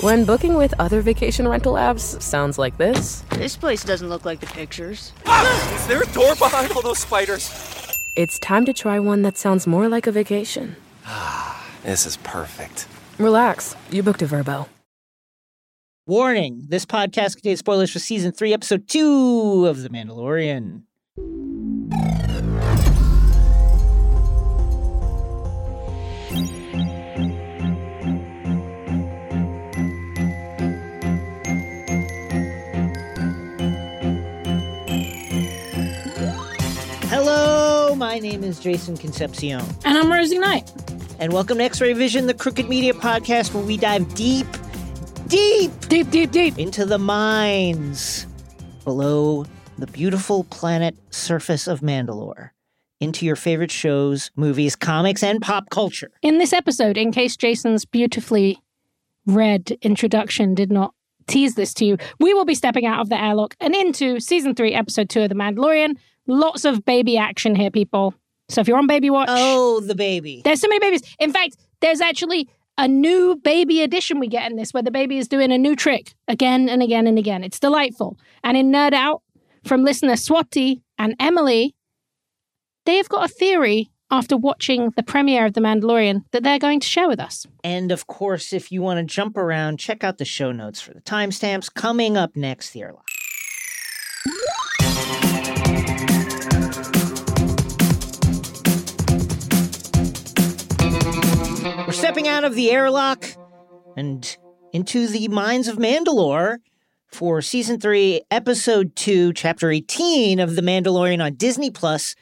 When booking with other vacation rental apps sounds like this, This place doesn't look like the pictures. Ah! Is there a door behind all those spiders? it's time to try one that sounds more like a vacation. Ah, This is perfect. Relax, you booked a Vrbo. Warning this podcast contains spoilers for season three, episode two of The Mandalorian. My name is Jason Concepcion, And I'm Rosie Knight. and welcome to X Ray Vision, the Crooked Media podcast, where we dive deep, deep Deep, deep, deep. into the mines below the beautiful planet surface of Mandalore, into your favorite shows, movies, comics, and pop culture. In this episode, in case Jason's beautifully read introduction did not tease this to you, we will be stepping out of the airlock and into season three, episode two of The Mandalorian. Lots of baby action here, people. So if you're on Baby Watch, Oh, the baby. there's so many babies. In fact, there's actually a new baby edition we get in this where the baby is doing a new trick again and again and again. It's delightful. And in Nerd Out, from listener Swati and Emily, they have got a theory after watching the premiere of The Mandalorian that they're going to share with us. And of course, if you want to jump around, check out the show notes for the timestamps. Coming up next, the airlock. Stepping out of the airlock and into the mines of Mandalore for season three, episode two, chapter 18 of The Mandalorian on Disney Plus.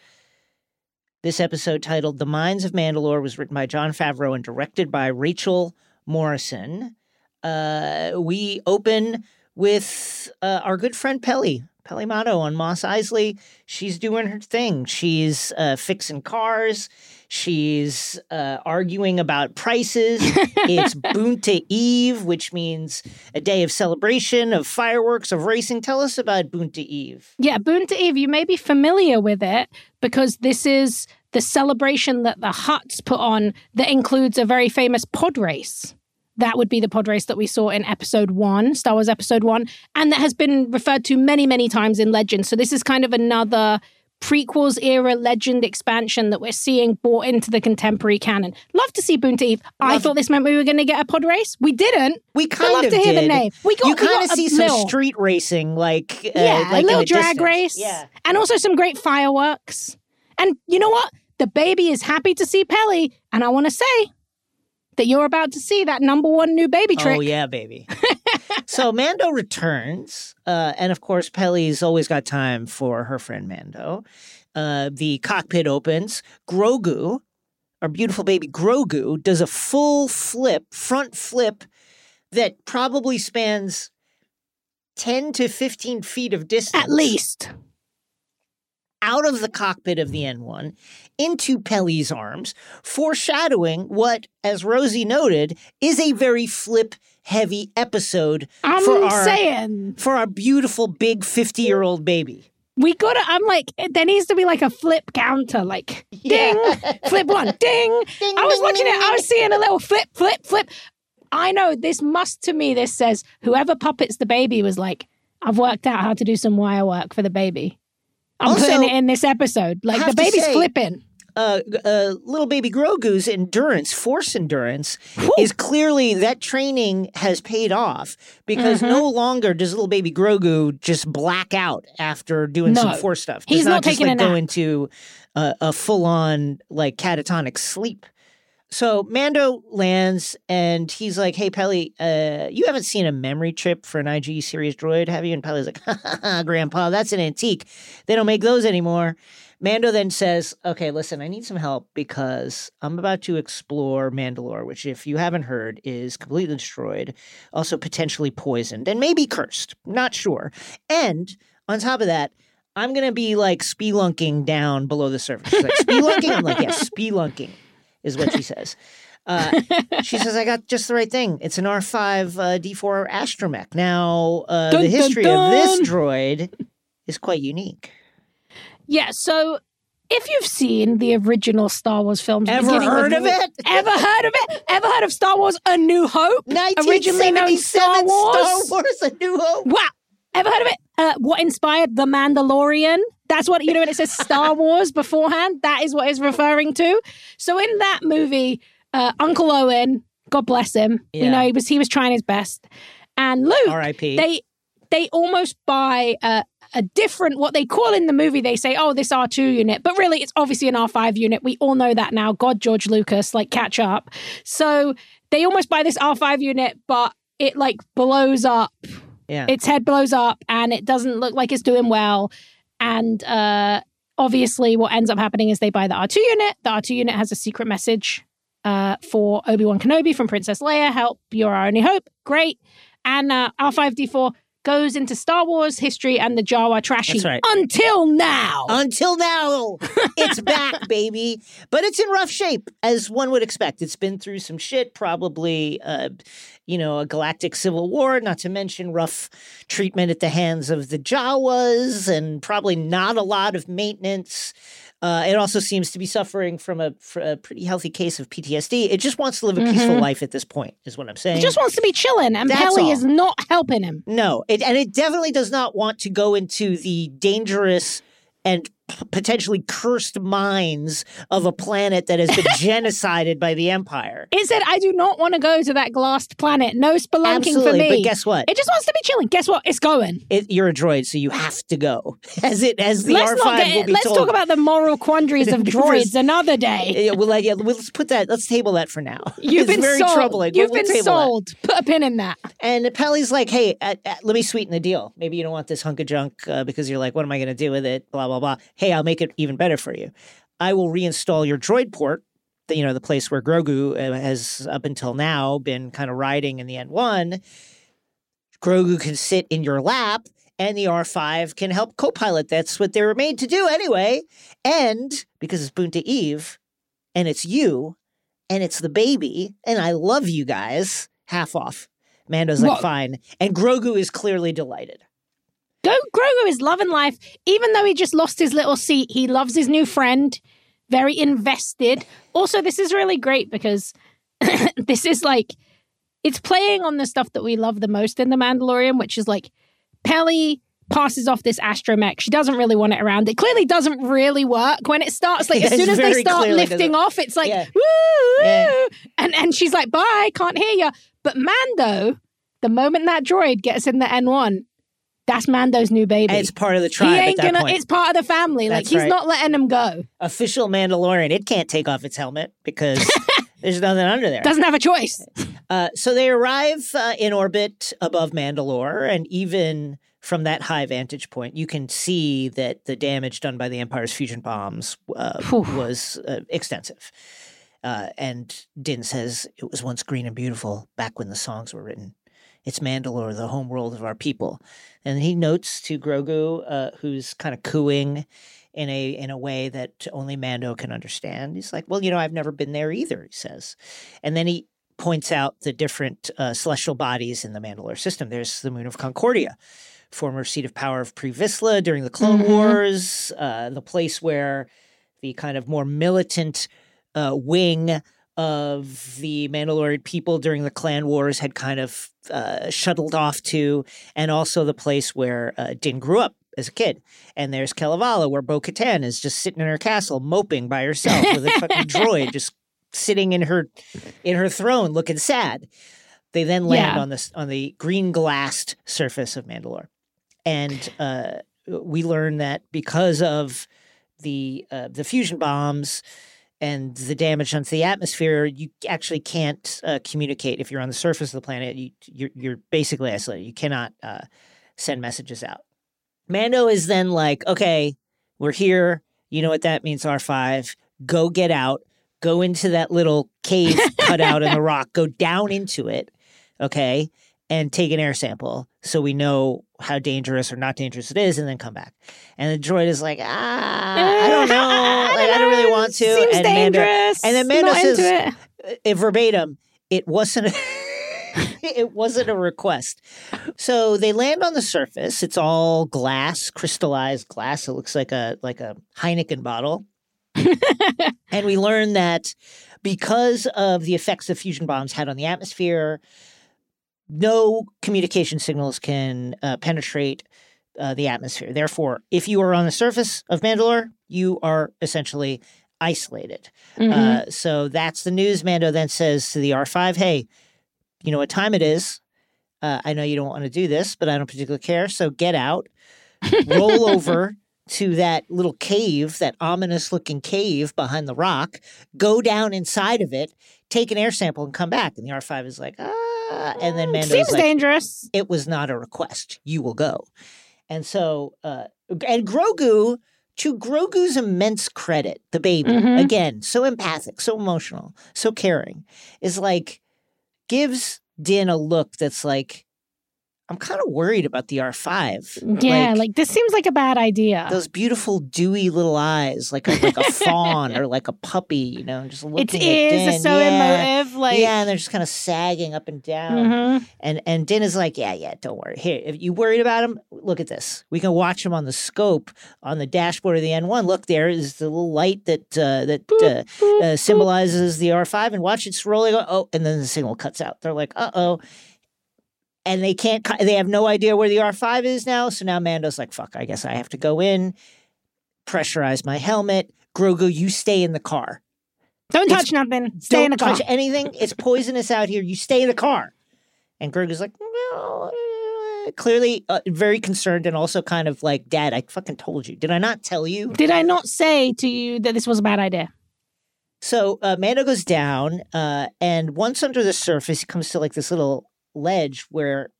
This episode, titled The Mines of Mandalore, was written by Jon Favreau and directed by Rachel Morrison. Uh, we open with uh, our good friend Peli, Peli Motto on Mos Eisley. She's doing her thing. She's uh, fixing cars. She's uh, arguing about prices. it's Boonta Eve, which means a day of celebration, of fireworks, of racing. Tell us about Boonta Eve. Yeah, Boonta Eve, you may be familiar with it because this is the celebration that the Hutts put on that includes a very famous pod race. That would be the pod race that we saw in episode one, Star Wars episode one, and that has been referred to many, many times in Legend. So this is kind of another prequels era legend expansion that we're seeing brought into the contemporary canon. Love to see Boonta Eve. I thought this meant we were going to get a pod race. We didn't. We kind love of to hear did. the name. We got you kind of see some little- street racing, like uh, yeah, like a little drag distance. race. Yeah, And also some great fireworks. And you know what? The baby is happy to see Peli. And I want to say that you're about to see that number one new baby trick. Oh yeah, baby. So Mando returns, uh, and of course Peli's always got time for her friend Mando. Uh, the cockpit opens. Grogu, our beautiful baby Grogu, does a full flip, front flip, that probably spans ten to fifteen feet of distance, At least. Out of the cockpit of the N1 into Peli's arms, foreshadowing what, as Rosie noted, is a very flip heavy episode I'm for our saying for our beautiful big 50 year old baby. we gotta. I'm like, there needs to be like a flip counter, like ding, flip one, ding. I was watching it. I was seeing a little flip, flip, flip. I know this must to me. This says whoever puppets the baby was like, I've worked out how to do some wire work for the baby. I'm Also, putting it in this episode. Like the baby's say- flipping. Uh, uh, little baby Grogu's endurance, force endurance, is clearly that training has paid off because Mm-hmm. no longer does little baby Grogu just black out after doing some force stuff. He's Does not just taking like a go nap. into uh, a full on like catatonic sleep. So Mando lands and he's like, "Hey Peli, uh, you haven't seen a memory chip for an IG series droid, have you?" And Peli's like, "Ha, ha, ha, "Grandpa, that's an antique. They don't make those anymore." Mando then says, "Okay, listen, I need some help because I'm about to explore Mandalore, which, if you haven't heard, is completely destroyed, also potentially poisoned, and maybe cursed. Not sure. And on top of that." I'm gonna be like spelunking down below the surface. Like, spelunking? I'm like, yes, spelunking is what she says. Uh, she says, I got just the right thing. It's an R5 uh, D4 astromech. Now, uh, Dun, the dun, history of this droid is quite unique. Yeah, so if you've seen the original Star Wars films, Ever heard of it? Ever heard of it? Ever heard of Star Wars: A New Hope? Originally known 1977 Star Wars. Star Wars: A New Hope. Wow. Ever heard of it? Uh, what inspired The Mandalorian? That's what, you know, when it says Star Wars beforehand, that is what it's referring to. So in that movie, uh, Uncle Owen, God bless him, you know, he was he was trying his best. And Luke, R.I.P. they they almost buy a, a different what they call in the movie they say oh this r2 unit but really it's obviously an r5 unit we all know that now god george lucas like catch up so they almost buy this r5 unit but it like blows up Yeah. its head blows up and it doesn't look like it's doing well and uh obviously what ends up happening is they buy the r2 unit. The r2 unit has a secret message uh for obi-wan kenobi from princess leia help you're our only hope. Great. And uh, r5d4 goes into star wars history and the jawa trashy That's right. until now Until now, it's back, baby. But it's in rough shape, as one would expect. It's been through some shit, probably, uh, you know, a galactic civil war, not to mention rough treatment at the hands of the Jawas, and probably not a lot of maintenance. Uh, it also seems to be suffering from a, a pretty healthy case of PTSD. It just wants to live a peaceful life at this point, is what I'm saying. It just wants to be chilling and That's Peli all. is not helping him No, it, and it definitely does not want to go into the dangerous and p- potentially cursed minds of a planet that has been genocided by the Empire. it said i do not want to go to that glassed planet no spelunking Absolutely, for me but guess what? it just wants to be chilling guess what it's going It, you're a droid, so you have to go. As it as the let's R5 not get will be Let's told. talk about the moral quandaries of droids another day. Yeah, well, like, yeah, well, let's put that. Let's table that for now. You've it's been very sold. troubling. You've we'll been table that. sold. Put a pin in that. And Peli's like, hey, uh, uh, let me sweeten the deal. Maybe you don't want this hunk of junk uh, because you're like, what am I going to do with it? Blah, blah, blah. Hey, I'll make it even better for you. I will reinstall your droid port, the, you know, the place where Grogu uh, has up until now been kind of riding in the N1. Grogu can sit in your lap and the R5 can help co pilot. That's what they were made to do anyway. And because it's Boonta Eve and it's you and it's the baby and I love you guys, half off. Mando's like, What? fine. And Grogu is clearly delighted. Go Grogu is loving life. Even though he just lost his little seat, he loves his new friend. Very invested. Also, this is really great because this is like it's playing on the stuff that we love the most in The Mandalorian, which is like Peli passes off this astromech. She doesn't really want it around. It clearly doesn't really work when it starts. Like as soon as they start lifting doesn't- off, it's like Yeah. woo, woo. Yeah. and and she's like, "Bye, can't hear you." But Mando, the moment that droid gets in the N1, that's Mando's new baby. It's part of the tribe. he ain't gonna. point. It's part of the family. Like he's right. not letting him go. Official Mandalorian. It can't take off its helmet because there's nothing under there. Doesn't have a choice. Uh, so they arrive uh, in orbit above Mandalore, and even from that high vantage point, you can see that the damage done by the Empire's fusion bombs uh, was uh, extensive. Uh, and Din says it was once green and beautiful back when the songs were written. It's Mandalore, the home world of our people. And he notes to Grogu, uh, who's kind of cooing in a in a way that only Mando can understand. He's like, "Well, you know, I've never been there either." He says, and then he points out the different uh, celestial bodies in the Mandalore system. There's the moon of Concordia, former seat of power of Pre Vizsla during the Clone Mhm. Wars, uh, the place where the kind of more militant uh, wing of the Mandalorian people during the Clan Wars had kind of uh, shuttled off to, and also the place where uh, Din grew up as a kid. And there's Kalevala, where Bo Katan is just sitting in her castle, moping by herself with a fucking droid just sitting in her in her throne, looking sad. They then land Yeah. on this on the green glassed surface of Mandalore, and uh, we learn that because of the uh, the fusion bombs and the damage onto the atmosphere, you actually can't uh, communicate if you're on the surface of the planet. You, you're, you're basically isolated. You cannot uh, send messages out. Mando is then like, okay, we're here. You know what that means, R5. Go get out. Go into that little cave cut out in the rock. Go down into it, okay, and take an air sample so we know how dangerous or not dangerous it is, and then come back. And the droid is like, ah, I don't know. Like, I don't really want to. Seems and Mando- dangerous. and then Mando Not says, into it. verbatim, it wasn't. it wasn't a request. So they land on the surface. It's all glass, crystallized glass. It looks like a like a Heineken bottle. and we learn that because of the effects the fusion bombs had on the atmosphere, no communication signals can uh, penetrate uh, the atmosphere. Therefore, if you are on the surface of Mandalore, you are essentially isolated. Mhm. Uh, so that's the news. Mando then says to the R5, hey, you know what time it is? Uh, I know you don't want to do this, but I don't particularly care. So get out, roll over to that little cave, that ominous looking cave behind the rock, go down inside of it, take an air sample, and come back. And the R5 is like, ah. And then Mando's Seems like, dangerous. it was not a request. You will go. And so, uh, and Grogu, to Grogu's immense credit, the baby, Mhm. again, so empathic, so emotional, so caring, is like, gives Din a look that's like, I'm kind of worried about the R5. Yeah, like, this seems like a bad idea. those beautiful dewy little eyes, like a, like a fawn or like a puppy, you know, just looking its at ears are so yeah. emotive. Like, yeah, and they're just kind of sagging up and down. mhm. And and Din is like, yeah, yeah, don't worry. Here, if you worried about him, look at this. We can watch him on the scope on the dashboard of the N1. Look, there is the little light that uh, that uh, Boop, uh, boop. symbolizes the R5, and watch it's rolling. Oh, and then the signal cuts out. They're like, uh oh. And they can't. They have no idea where the R5 is now. So now Mando's like, fuck. I guess I have to go in, pressurize my helmet. Grogu, you stay in the car. Don't It's- touch nothing. Stay Don't in the car. touch anything. It's poisonous out here. You stay in the car. And Grogu's like, no. uh," Clearly, uh, very concerned and also kind of like, Dad, I fucking told you. Did I not tell you? Did I not say to you that this was a bad idea? So uh, Mando goes down, uh, and once under the surface, he comes to like this little ledge where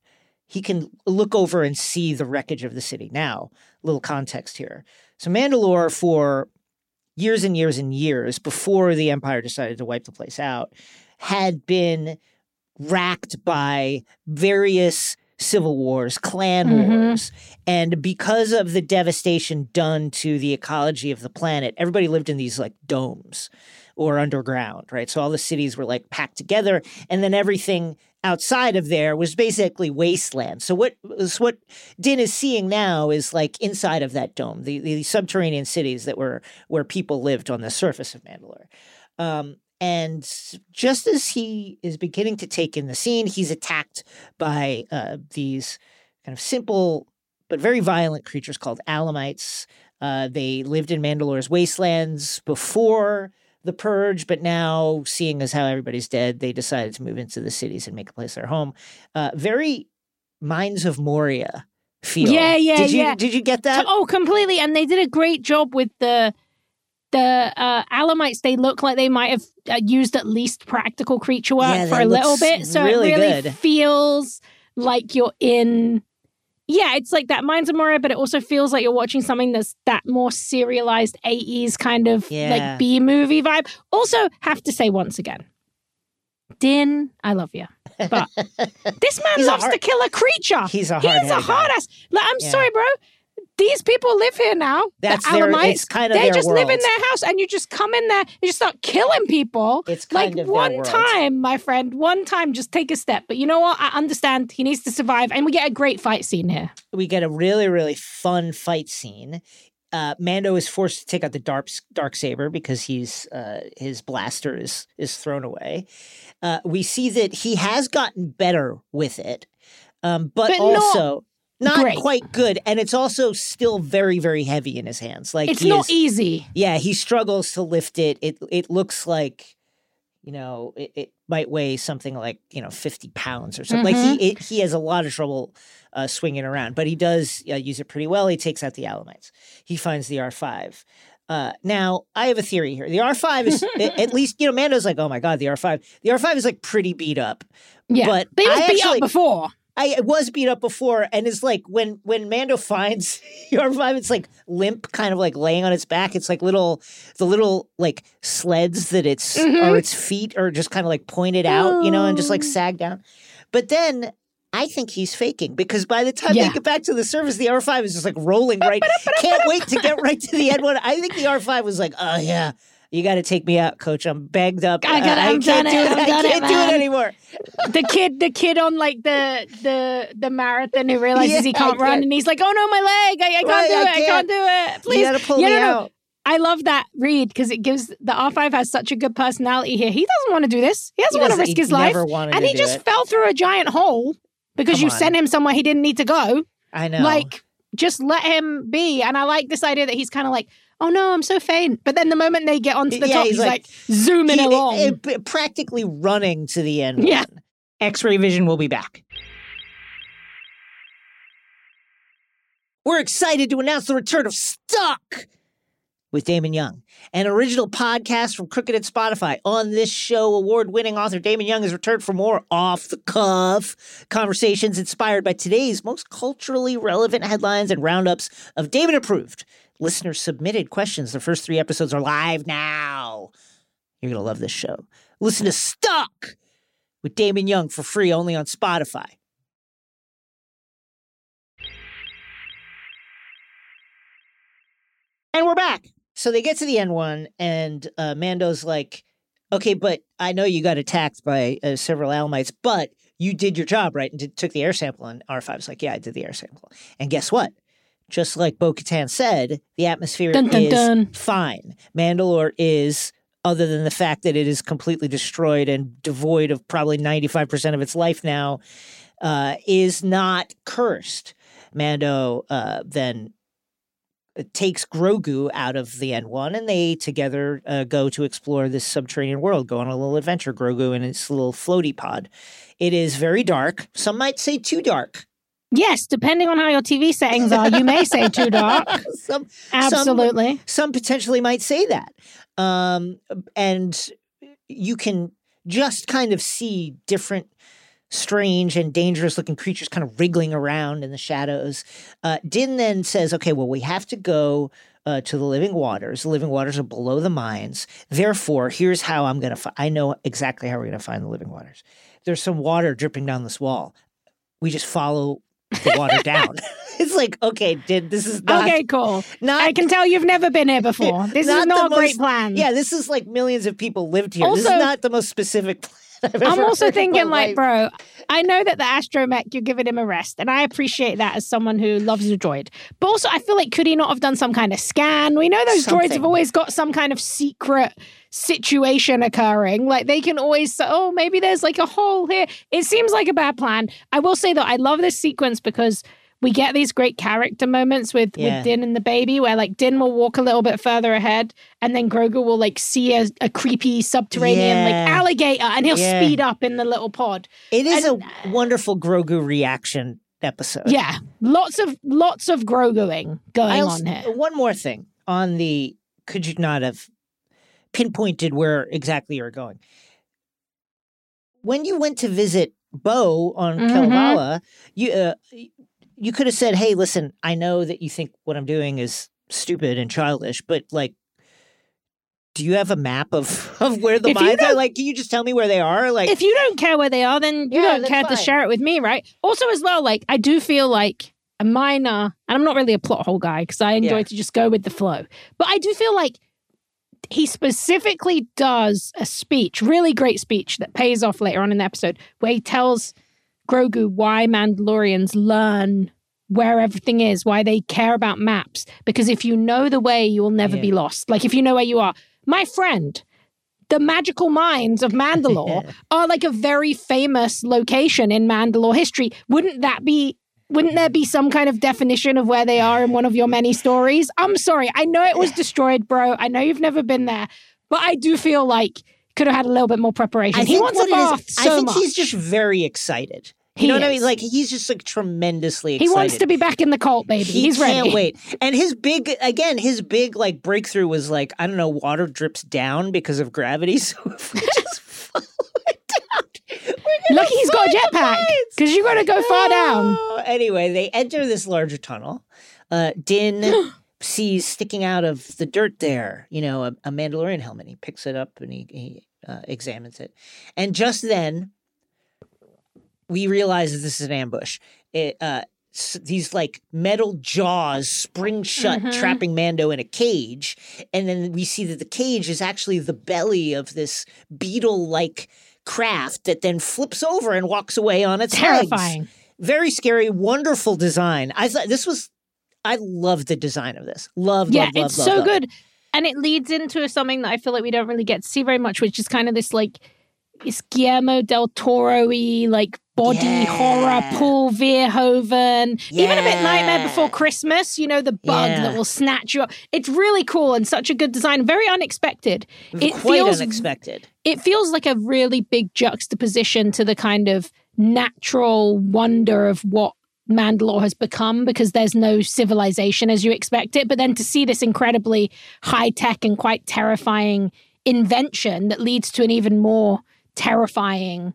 he can look over and see the wreckage of the city. Now, little context here. So Mandalore, for years and years and years before the Empire decided to wipe the place out, had been racked by various civil wars, clan Mhm. wars. And because of the devastation done to the ecology of the planet, everybody lived in these like domes or underground, right? So all the cities were like packed together, and then everything outside of there was basically wasteland. So what was what Din is seeing now is like inside of that dome, the, the subterranean cities that were where people lived on the surface of Mandalore. Um, and just as he is beginning to take in the scene, he's attacked by uh, these kind of simple but very violent creatures called Alamites. Uh, they lived in Mandalore's wastelands before the purge, but now, seeing as how everybody's dead, they decided to move into the cities and make a place their home. Uh, very Mines of Moria feel. Yeah, yeah, did you, yeah. Did you get that? oh, completely. And they did a great job with the the uh, Alamites. They look like they might have uh, used at least practical creature work Yeah, for a little bit, so really it really good. feels like you're in. Yeah, it's like that Mines of Moria, but it also feels like you're watching something that's that more serialized 80s kind of Yeah. like B movie vibe. Also, have to say once again, Din, I love you. But this man loves hard- to kill a creature. He's a hard He's a hard ass. Like, I'm Yeah. sorry, bro. These people live here now. That's the their- Alamites. kind of they just live in their house, and you just come in there and you start killing people. It's like kind of their one world. time, my friend. One time, just take a step. But you know what? I understand. He needs to survive, and we get a great fight scene here. we get a really really fun fight scene. Uh, Mando is forced to take out the dark dark saber because he's uh, his blaster is is thrown away. Uh, we see that he has gotten better with it, um, but, But also not, great. quite good, and it's also still very very heavy in his hands. Like It's not is- easy. yeah, he struggles to lift it. It it looks like, you know, it, it might weigh something like you know fifty pounds or something. Mm-hmm. Like he it, he has a lot of trouble uh, swinging around, but he does uh, use it pretty well. He takes out the Alamites. He finds the R five. Uh, now I have a theory here. The R five is at least you know Mando's like, oh my god, the R five. The R five is like pretty beat up. Yeah, But he was I beat actually- up before. I was beat up before, and it's like when when Mando finds your five, it's like limp, kind of like laying on its back. It's like little the little like sleds that its Mhm. or its feet are just kind of like pointed out, you know, and just like Oh. sag down. But then I think he's faking because by the time Yeah. they get back to the surface, the R five is just like rolling right. Can't wait to get right to the N1. I think the R five was like, oh yeah. You got to take me out, Coach. I'm bagged up. I gotta- Uh, I'm can't done do it. it. I'm I can't do it anymore. the kid, the kid on like the the the marathon who realizes Yeah, he can't run, can't. and he's like, "Oh no, my leg! I, I can't Right, do I it! I can't. can't do it! Please, You got to pull Yeah, me no, no. I love that read because it gives the R5 has such a good personality here. He doesn't want to do this. He doesn't He want to risk his life. And he just it. fell through a giant hole because Come you on. sent him somewhere he didn't need to go. I know. Like, just let him be. And I like this idea that he's kind of like, oh no, I'm so faint. But then the moment they get onto the Yeah, top, he's he's, like- like, zooming He- along. it- it- practically running to the end. Yeah. one. X-ray vision will be back. We're excited to announce the return of Stuck with Damon Young, an original podcast from Crooked and Spotify. On this show, award-winning author Damon Young has returned for more off-the-cuff conversations inspired by today's most culturally relevant headlines and roundups of Damon approved. Listeners submitted questions. The first three episodes are live now. You're going to love this show. Listen to Stuck with Damon Young for free only on Spotify. And we're back. So they get to the N1, and uh, Mando's like, okay, but I know you got attacked by uh, several Alamites, but you did your job, right? And took the air sample. And R5's like, yeah, I did the air sample. And guess what? Just like Bo Katan said, the atmosphere Dun, dun, is dun. fine. Mandalore is, other than the fact that it is completely destroyed and devoid of probably 95% of its life now, uh, is not cursed. Mando uh, then takes Grogu out of the N1 and they together uh, go to explore this subterranean world, go on a little adventure, Grogu in its little floaty pod. It is very dark. Some might say too dark. Yes, depending on how your TV settings are, you may say too dark. Some Absolutely. some potentially might say that. Um, and you can just kind of see different strange and dangerous looking creatures kind of wriggling around in the shadows. Uh, Din then says, okay, well, we have to go uh, to the living waters. The living waters are below the mines. Therefore, here's how I'm going to, fi- I know exactly how we're going to find the living waters. There's some water dripping down this wall. We just follow the water down. it's like, okay, Din, this is not, okay, cool. not I can tell you've never been here before. This Not is not a great plan. Yeah, this is like millions of people lived here. this is not the most specific plan I'm also thinking, like, bro, I know that the astromech, you're giving him a rest, and I appreciate that as someone who loves a droid. But also, I feel like, could he not have done some kind of scan? We know those droids have always got some kind of secret situation occurring. Like, they can always say, oh, maybe there's like a hole here. It seems like a bad plan. I will say, though, I love this sequence because. We get these great character moments with, Yeah. with Din and the baby, where like Din will walk a little bit further ahead, and then Grogu will like see a, a creepy subterranean Yeah. like alligator, and he'll Yeah. speed up in the little pod. It is and- a wonderful Grogu reaction episode. Yeah, lots of lots of Groguing going also- on here. One more thing on the could you not have pinpointed where exactly you're going? When you went to visit Bo on Mhm. Kalevala, you uh, you could have said, "Hey, listen, I know that you think what I'm doing is stupid and childish, but like." Do you have a map of, of where the mines are? Like, can you just tell me where they are? Like, If you don't care where they are, then you Yeah, don't care to share it with me, right? Also, as well, like I do feel like a minor, and I'm not really a plot hole guy because I enjoy Yeah. to just go with the flow. But I do feel like he specifically does a speech, really great speech that pays off later on in the episode, where he tells Grogu why Mandalorians learn where everything is, why they care about maps. Because if you know the way, you will never Yeah. be lost. Like if you know where you are. My friend, the magical mines of Mandalore are like a very famous location in Mandalore history. Wouldn't that be wouldn't there be some kind of definition of where they are in one of your many stories? I'm sorry. I know it was destroyed, bro. I know you've never been there, but I do feel like could have had a little bit more preparation. I he wants a it is- bath so I think much. he's just very excited. You He know what I mean? Like he's just like tremendously excited. he wants to be back in the cult, baby. He he's ready. can't wait. And his big again, his big like breakthrough was like I don't know, water drips down because of gravity. So if we just follow it down, Lucky he's got a jetpack because you got to go far down. Oh, Anyway, they enter this larger tunnel. Uh, Din sees sticking out of the dirt there, you know, a, a Mandalorian helmet. He picks it up and he, he uh, examines it. And just then, we realize that this is an ambush. It, uh, s- these like metal jaws spring shut, Mhm. trapping Mando in a cage. And then we see that the cage is actually the belly of this beetle like craft that then flips over and walks away on its legs Terrifying. very scary, wonderful design. I thought this was, I love the design of this. Love, Yeah, love, love, it's love, so love. good. and it leads into something that I feel like we don't really get to see very much, which is kind of this like it's Guillermo del Toro-y like body Yeah. horror, Paul Verhoeven, even a bit Nightmare Before Christmas. You know the bug Yeah. that will snatch you up. It's really cool and such a good design, very unexpected. It Quite feels unexpected. it feels like a really big juxtaposition to the kind of natural wonder of what Mandalore has become because there's no civilization as you expect it. But then to see this incredibly high tech and quite terrifying invention that leads to an even more terrifying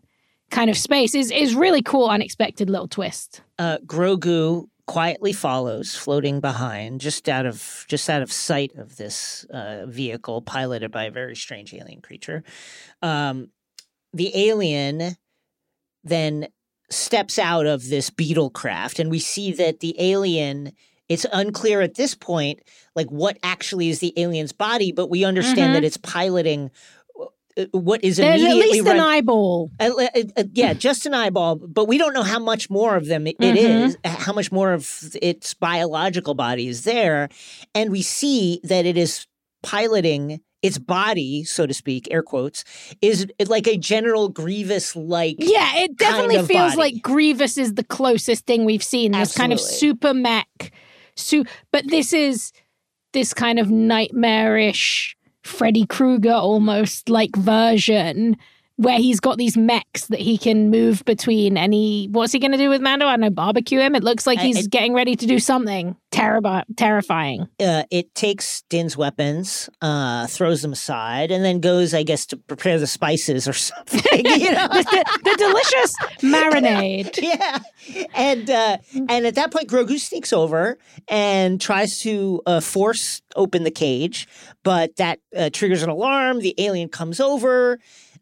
kind of space is is really cool, unexpected little twist. Uh, Grogu quietly follows, floating behind, just out of just out of sight of this uh, vehicle piloted by a very strange alien creature. Um, the alien then steps out of this beetle craft, and we see that the alien. It's unclear at this point, like what actually is the alien's body, but we understand Mhm. that it's piloting what is There's at least an eyeball. uh, uh, uh, yeah, just an eyeball, but we don't know how much more of them it Mhm. is, how much more of its biological body is there. And we see that it is piloting its body, so to speak, air quotes, is like a General Grievous like. Yeah, it definitely of feels body. like Grievous is the closest thing we've seen. This kind of super mech, su- but this is this kind of nightmarish Freddy Krueger almost like version where he's got these mechs that he can move between. And he, what's he going to do with Mando? I don't know, barbecue him. It looks like he's I- getting ready to do something terrible, terrifying. Uh, it takes Din's weapons, uh, throws them aside, and then goes, I guess, to prepare the spices or something. You know? the, the, the delicious marinade. yeah and uh and at that point grogu sneaks over and tries to uh, force open the cage but that uh, triggers an alarm the alien comes over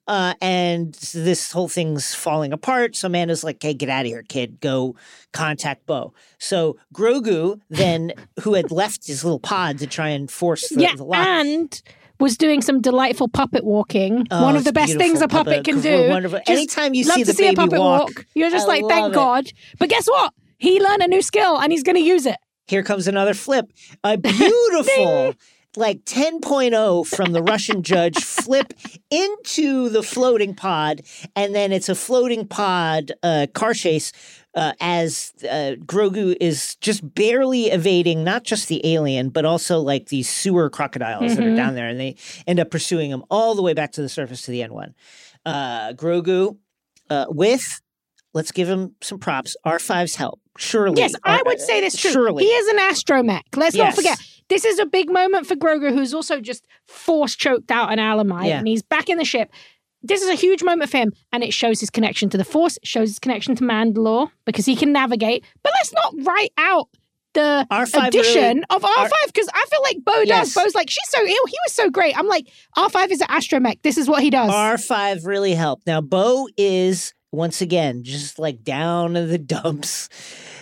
uh, and this whole thing's falling apart. So Amanda's like, "Hey, get out of here, kid! Go contact Bo." So Grogu then, who had left his little pod to try and force the, yeah, the lock, and was doing some delightful puppet walking. Oh, One of the best things a puppet, can do. Wonderful. Just Anytime you love see to the see baby a puppet walk, You're just I like, thank it. God. But guess what? He learned a new skill and he's going to use it. Here comes another flip. A beautiful, like 10.0 from the Russian judge flip into the floating pod. And then it's a floating pod uh, car chase uh, as uh, Grogu is just barely evading not just the alien, but also like these sewer crocodiles that are Mhm. down there. And they end up pursuing him all the way back to the surface to the N1. Uh, Grogu uh, with. Let's give him some props. R5's help. Surely. Yes, I would say this true. Surely. He is an astromech. Let's not forget. This is a big moment for Grogu, who's also just force choked out an Alamite, Yeah. and he's back in the ship. This is a huge moment for him, and it shows his connection to the Force, it shows his connection to Mandalore because he can navigate. But let's not write out the R5 addition really- of R5 because I feel like Bo Yes. does. Bo's like, she's so ill. He was so great. I'm like, R5 is an astromech. This is what he does. R5 really helped. Now, Bo is once again just like down in the dumps,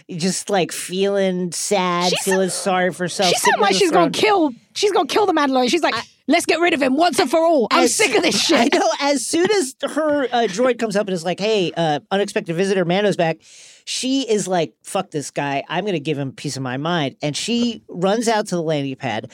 just like feeling sad, She's- feeling sorry for herself. she sounds like she's gonna kill. She's gonna kill the Mandalorian. She's like, let's get rid of him once and for all. I'm As- sick of this shit. I know. As soon as her uh, droid comes up and is like, "Hey, uh, unexpected visitor, Mando's back," she is like, "Fuck this guy! I'm gonna give him a piece of my mind." And she runs out to the landing pad,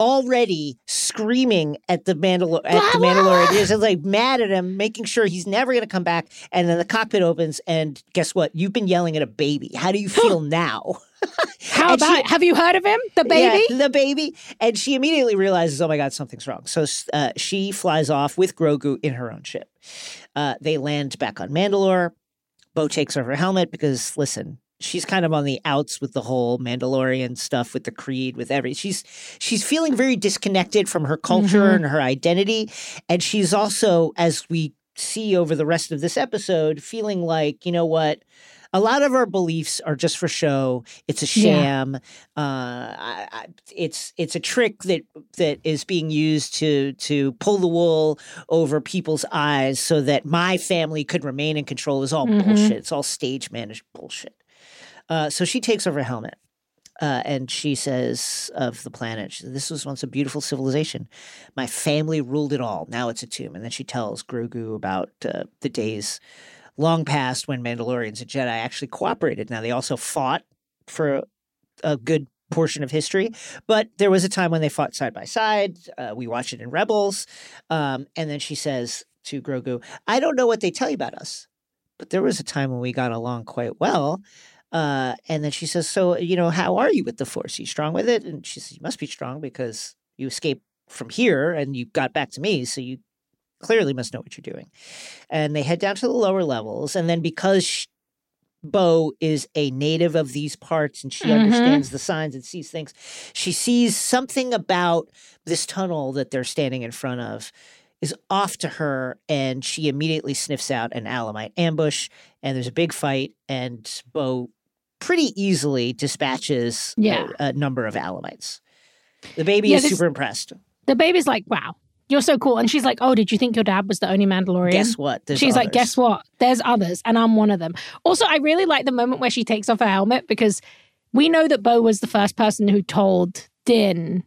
already screaming at the Mandalor at the Mandalorian, just like mad at him, making sure he's never gonna come back. And then the cockpit opens, and guess what? You've been yelling at a baby. How do you feel now? How And she- about? have you heard of him? The baby. Yeah, the baby. And she immediately realizes, oh my God, something's wrong. So uh, she flies off with Grogu in her own ship. Uh, they land back on Mandalore. Bo takes off her helmet because, listen, she's kind of on the outs with the whole Mandalorian stuff, with the creed, with every. She's she's feeling very disconnected from her culture Mhm. and her identity, and she's also, as we see over the rest of this episode, feeling like you know what. A lot of our beliefs are just for show. It's a Yeah. sham. Uh, I, I, it's it's a trick that that is being used to to pull the wool over people's eyes so that my family could remain in control. Is all Mhm. bullshit. It's all stage managed bullshit. Uh, so she takes off her helmet. Uh, and she says of the planet, this was once a beautiful civilization. My family ruled it all. Now it's a tomb. And then she tells Grogu about uh, the days long past when Mandalorians and Jedi actually cooperated. Now they also fought for a good portion of history. But there was a time when they fought side by side. Uh, we watched it in Rebels. Um, and then she says to Grogu, I don't know what they tell you about us, but there was a time when we got along quite well. Uh, and then she says, So, you know, how are you with the Force? Are you strong with it? And she says, You must be strong because you escaped from here and you got back to me. So you clearly must know what you're doing. And they head down to the lower levels. And then because Bo is a native of these parts and she Mhm. understands the signs and sees things, she sees something about this tunnel that they're standing in front of is off to her and she immediately sniffs out an Alamite ambush and there's a big fight and Bo pretty easily dispatches a- Yeah. a, number of Alamites. The baby Yeah, is this- super impressed. The baby's like, wow, you're so cool. And she's like, oh, did you think your dad was the only Mandalorian? Guess what? There's She's like, guess what? There's others, and I'm one of them. Also, I really like the moment where she takes off her helmet because we know that Bo was the first person who told Din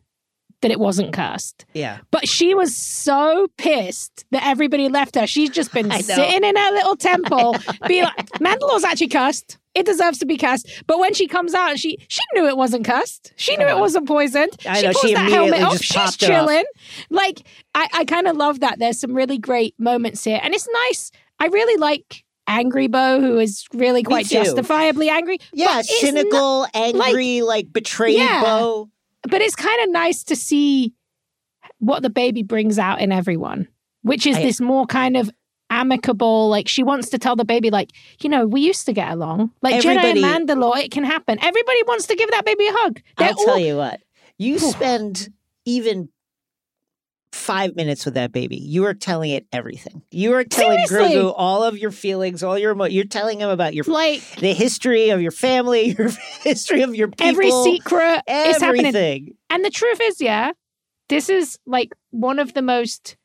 that it wasn't cursed. Yeah. But she was so pissed that everybody left her. She's just been sitting in her little temple, being like, Mandalore's actually cursed. It deserves to be cursed. But when she comes out she she knew it wasn't cursed. She knew it uh-huh. wasn't poisoned. I she know, pulls she that helmet off. She's it off. chilling. Like I, I kind of love that. There's some really great moments here. And it's nice. I really like Angry Bo, who is really quite justifiably angry. Yeah, But it's not- cynical, angry, like, betrayed Yeah. Bo. but it's kind of nice to see what the baby brings out in everyone, which is I- this more kind of amicable. Like she wants to tell the baby, like you know, we used to get along. Like Everybody- Jedi and Mandalore, it can happen. Everybody wants to give that baby a hug. They're I'll tell all- you what, you spend even five minutes with that baby. You are telling it everything. You are telling Seriously. Grogu all of your feelings, all your emo- You're telling him about your like the history of your family, your history of your people, every secret is happening. everything. And the truth is, yeah, this is like one of the most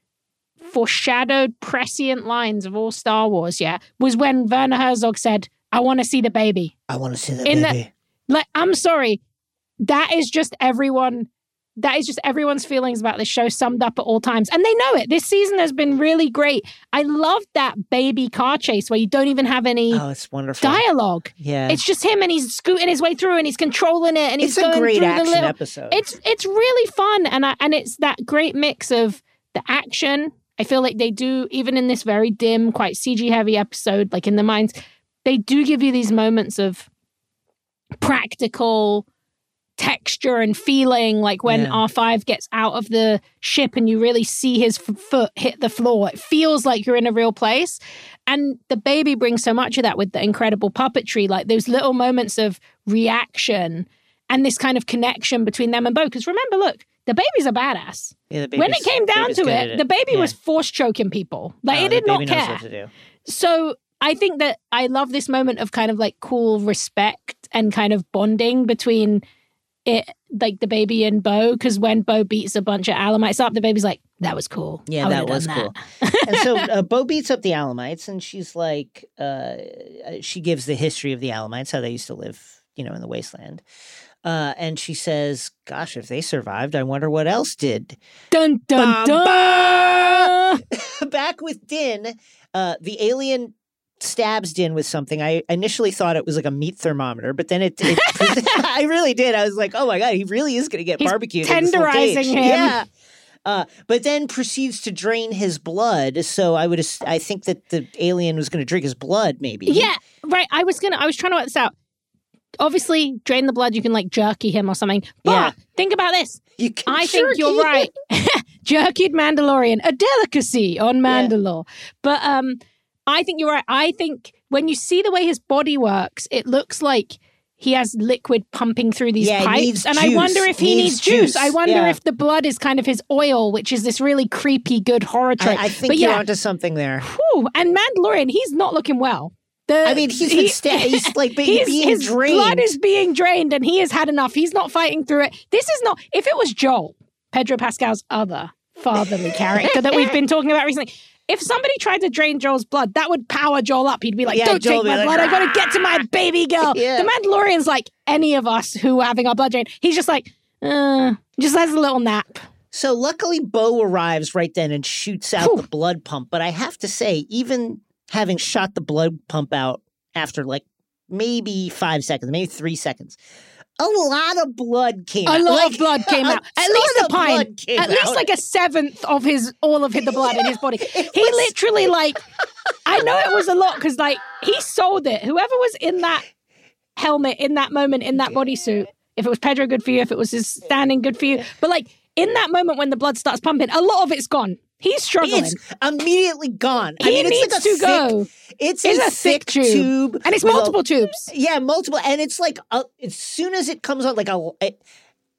foreshadowed, prescient lines of all Star Wars. Yeah, was when Werner Herzog said, "I want to see the baby." I want to see that In the- baby. like i'm sorry that is just everyone that is just everyone's feelings about this show summed up at all times and they know it this season has been really great i love that baby car chase where you don't even have any oh, it's wonderful. dialogue yeah, it's just him and he's scooting his way through and he's controlling it and he's it's a great action the little episode. it's it's really fun and I, and it's that great mix of the action i feel like they do even in this very dim quite cg heavy episode like in the mines they do give you these moments of practical texture and feeling like when Yeah. r5 gets out of the ship and you really see his f- foot hit the floor it feels like you're in a real place and the baby brings so much of that with the incredible puppetry like those little moments of reaction and this kind of connection between them and Bo. Because remember, look, the baby's a badass. Yeah, the when it came down to good it, the baby Yeah. was force choking people. Like Oh, it did not care. what to do. So I think that I love this moment of kind of like cool respect and kind of bonding between it, like the baby and Bo. Because when Bo beats a bunch of Alamites up, the baby's like, "That was cool. Yeah, that was done cool. and so uh, Bo beats up the Alamites, and she's like, uh, she gives the history of the Alamites, how they used to live, you know, in the wasteland. Uh, and she says, "Gosh, if they survived, I wonder what else did." Dun dun dun. Back with Din, uh, the alien stabs Din with something. I initially thought it was like a meat thermometer, but then it, it I really did. I was like, "Oh my god, he really is going to get He's barbecued." in this little tenderizing him. Yeah. Uh, but then proceeds to drain his blood. So I would, I think that the alien was going to drink his blood, maybe. Yeah, right. I was gonna. I was trying to work this out. Obviously, drain the blood. You can like jerky him or something. But Yeah. think about this. I think you're jerky right. Jerkied Mandalorian, a delicacy on Mandalore. But um, I think you're right. I think when you see the way his body works, it looks like he has liquid pumping through these Yeah, pipes. and I wonder if he Needs needs, juice. juice. I wonder Yeah. if the blood is kind of his oil, which is this really creepy, good horror trope. I, I think but you're yeah, onto something there. whew, and Mandalorian, he's not looking well. The, I mean, he's been he- sta- he's like being, He's- being his drained. blood is being drained and he has had enough. He's not fighting through it. This is not, if it was Joel, Pedro Pascal's other fatherly character that we've been talking about recently, if somebody tried to drain Joel's blood, that would power Joel up. He'd be like, Yeah, don't Joel take my like, blood. I got to get to my baby girl. Yeah. The Mandalorian's like any of us who are having our blood drained. He's just like, uh, just has a little nap. So luckily, Bo arrives right then and shoots out Whew. the blood pump. But I have to say, even having shot the blood pump out after like maybe five seconds, maybe three seconds, a lot of blood came A out. lot Like, of blood came out. At least a pint. At least out. like a seventh of his all of his, the blood in his body. He literally like I know it was a lot because like he sold it. Whoever was in that helmet in that moment in that bodysuit, if it was Pedro, good for you. If it was his standing, good for you. But like in that moment when the blood starts pumping, a lot of it's gone. He's struggling. It's immediately gone. I he mean, it's like a to thick, go. It's, It's a, a thick tube. tube, And it's with a- multiple tubes. Yeah, multiple, and it's like a, as soon as it comes out, like a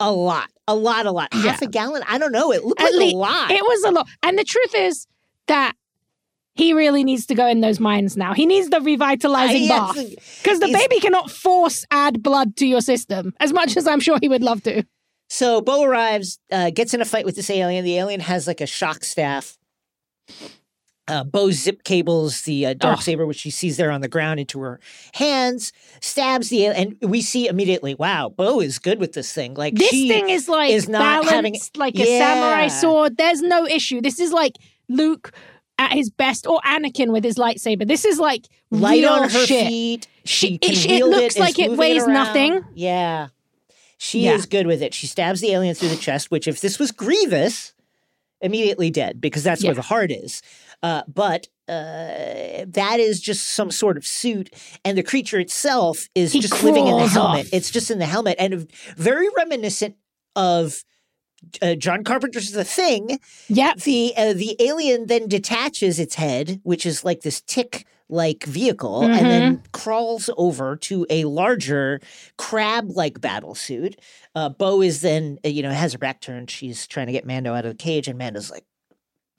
a, lot, a lot, a lot, half a gallon. I don't know. It looked At like least a lot. It was a lot. And the truth is that he really needs to go in those mines now. He needs the revitalizing Yes. bath. Because the baby cannot force add blood to your system, as much as I'm sure he would love to. So Bo arrives, uh, gets in a fight with this alien. The alien has like a shock staff. Uh, Bo zip cables the uh, dark saber, which she sees there on the ground, into her hands. Stabs the alien, and we see immediately, wow, Bo is good with this thing. Like This she thing is like is not balanced having- like a samurai sword. There's no issue. This is like Luke at his best, or Anakin with his lightsaber. This is like light real on her shit. feet. She She- it- it looks it, like it weighs nothing. Yeah, she Yeah. is good with it. She stabs the alien through the chest, which if this was Grievous, immediately dead because that's Yeah. where the heart is. Uh, but uh, that is just some sort of suit, and the creature itself is He just living in the helmet. off. It's just in the helmet, and very reminiscent of. Uh, John Carpenter's The Thing, Yep. the uh, the alien then detaches its head, which is like this tick like vehicle, and then crawls over to a larger crab like battle suit. Uh, Bo is then uh, you know has her back turned. She's trying to get Mando out of the cage, and Mando's like,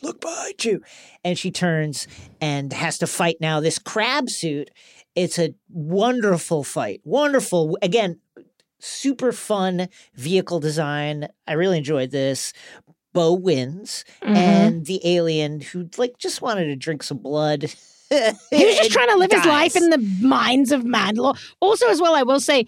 "Look behind you," and she turns and has to fight now this crab suit. It's a wonderful fight, wonderful again. Super fun vehicle design. I really enjoyed this. Bo wins, Mhm. and the alien who like just wanted to drink some blood. He was just trying to live his life in the minds of Mandalore. Also, as well, I will say,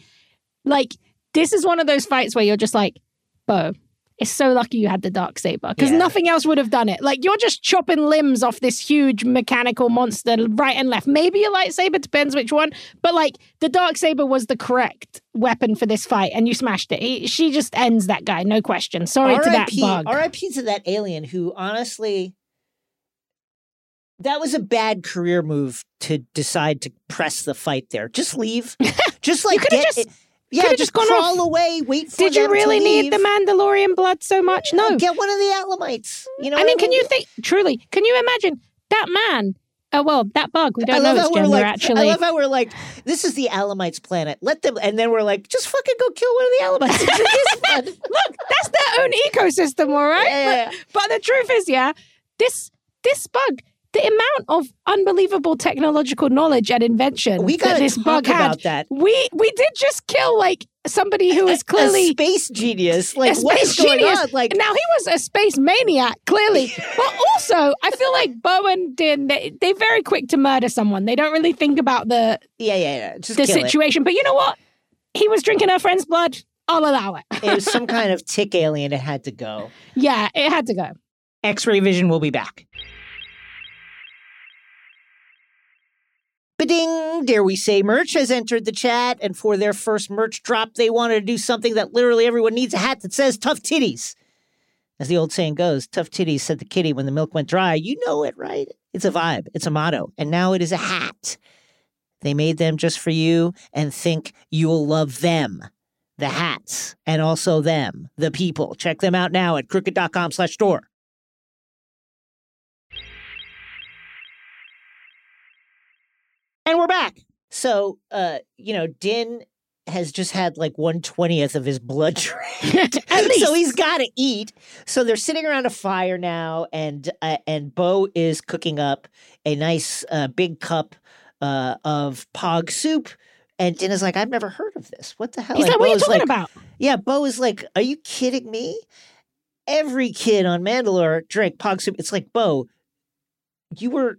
like, this is one of those fights where you're just like, Bo, it's so lucky you had the dark saber because Yeah. nothing else would have done it. Like, you're just chopping limbs off this huge mechanical monster right and left. Maybe a lightsaber depends which one, but like, the dark saber was the correct weapon for this fight, and you smashed it. He, she just ends that guy, no question. Sorry to that R.I.P. bug. R.I.P. to that alien who honestly, that was a bad career move to decide to press the fight there. Just leave. Just like get just- it. Yeah, just just gone crawl away. Wait for Did you really need the. Mandalorian blood so much? No. Get one of the Alamites. You know. I what mean, can you think truly? Can you imagine that man? Oh well, that bug. We I don't know love its how we're gender like. actually. I love how we're like. This is the Alamites' planet. Let them. And then we're like, just fucking go kill one of the Alamites. and drink his blood. Look, that's their own ecosystem, all right. Yeah. But, but the truth is, yeah, this this bug, the amount of unbelievable technological knowledge and invention We that gotta this bug had. about that. We we did just kill like somebody who is a clearly space genius. Like a what is space going genius. on? Like now he was a space maniac, clearly. but also, I feel like Bowen did. They, they're very quick to murder someone. They don't really think about the yeah, yeah, yeah. Just the kill it. situation. But you know what? He was drinking her friend's blood. I'll allow it. It was some kind of tick alien. It had to go. yeah, it had to go. X-ray vision will be back. Ba-ding! Dare we say merch has entered the chat, and for their first merch drop, they wanted to do something that literally everyone needs a hat that says tough titties. As the old saying goes, tough titties said the kitty when the milk went dry. You know it, right? It's a vibe, it's a motto, and now it is a hat. They made them just for you and think you'll love them. The hats, and also them, the people. Check them out now at crooked.com slash store. And we're back. So, uh, you know, Din has just had like one twentieth of his blood drained, so he's got to eat. So they're sitting around a fire now, and uh, and Bo is cooking up a nice uh, big cup uh, of pog soup. And Din is like, I've never heard of this. What the hell? He's And like, what are you talking like, about? yeah, Bo is like, Are you kidding me? Every kid on Mandalore drank pog soup. It's like, Bo, you were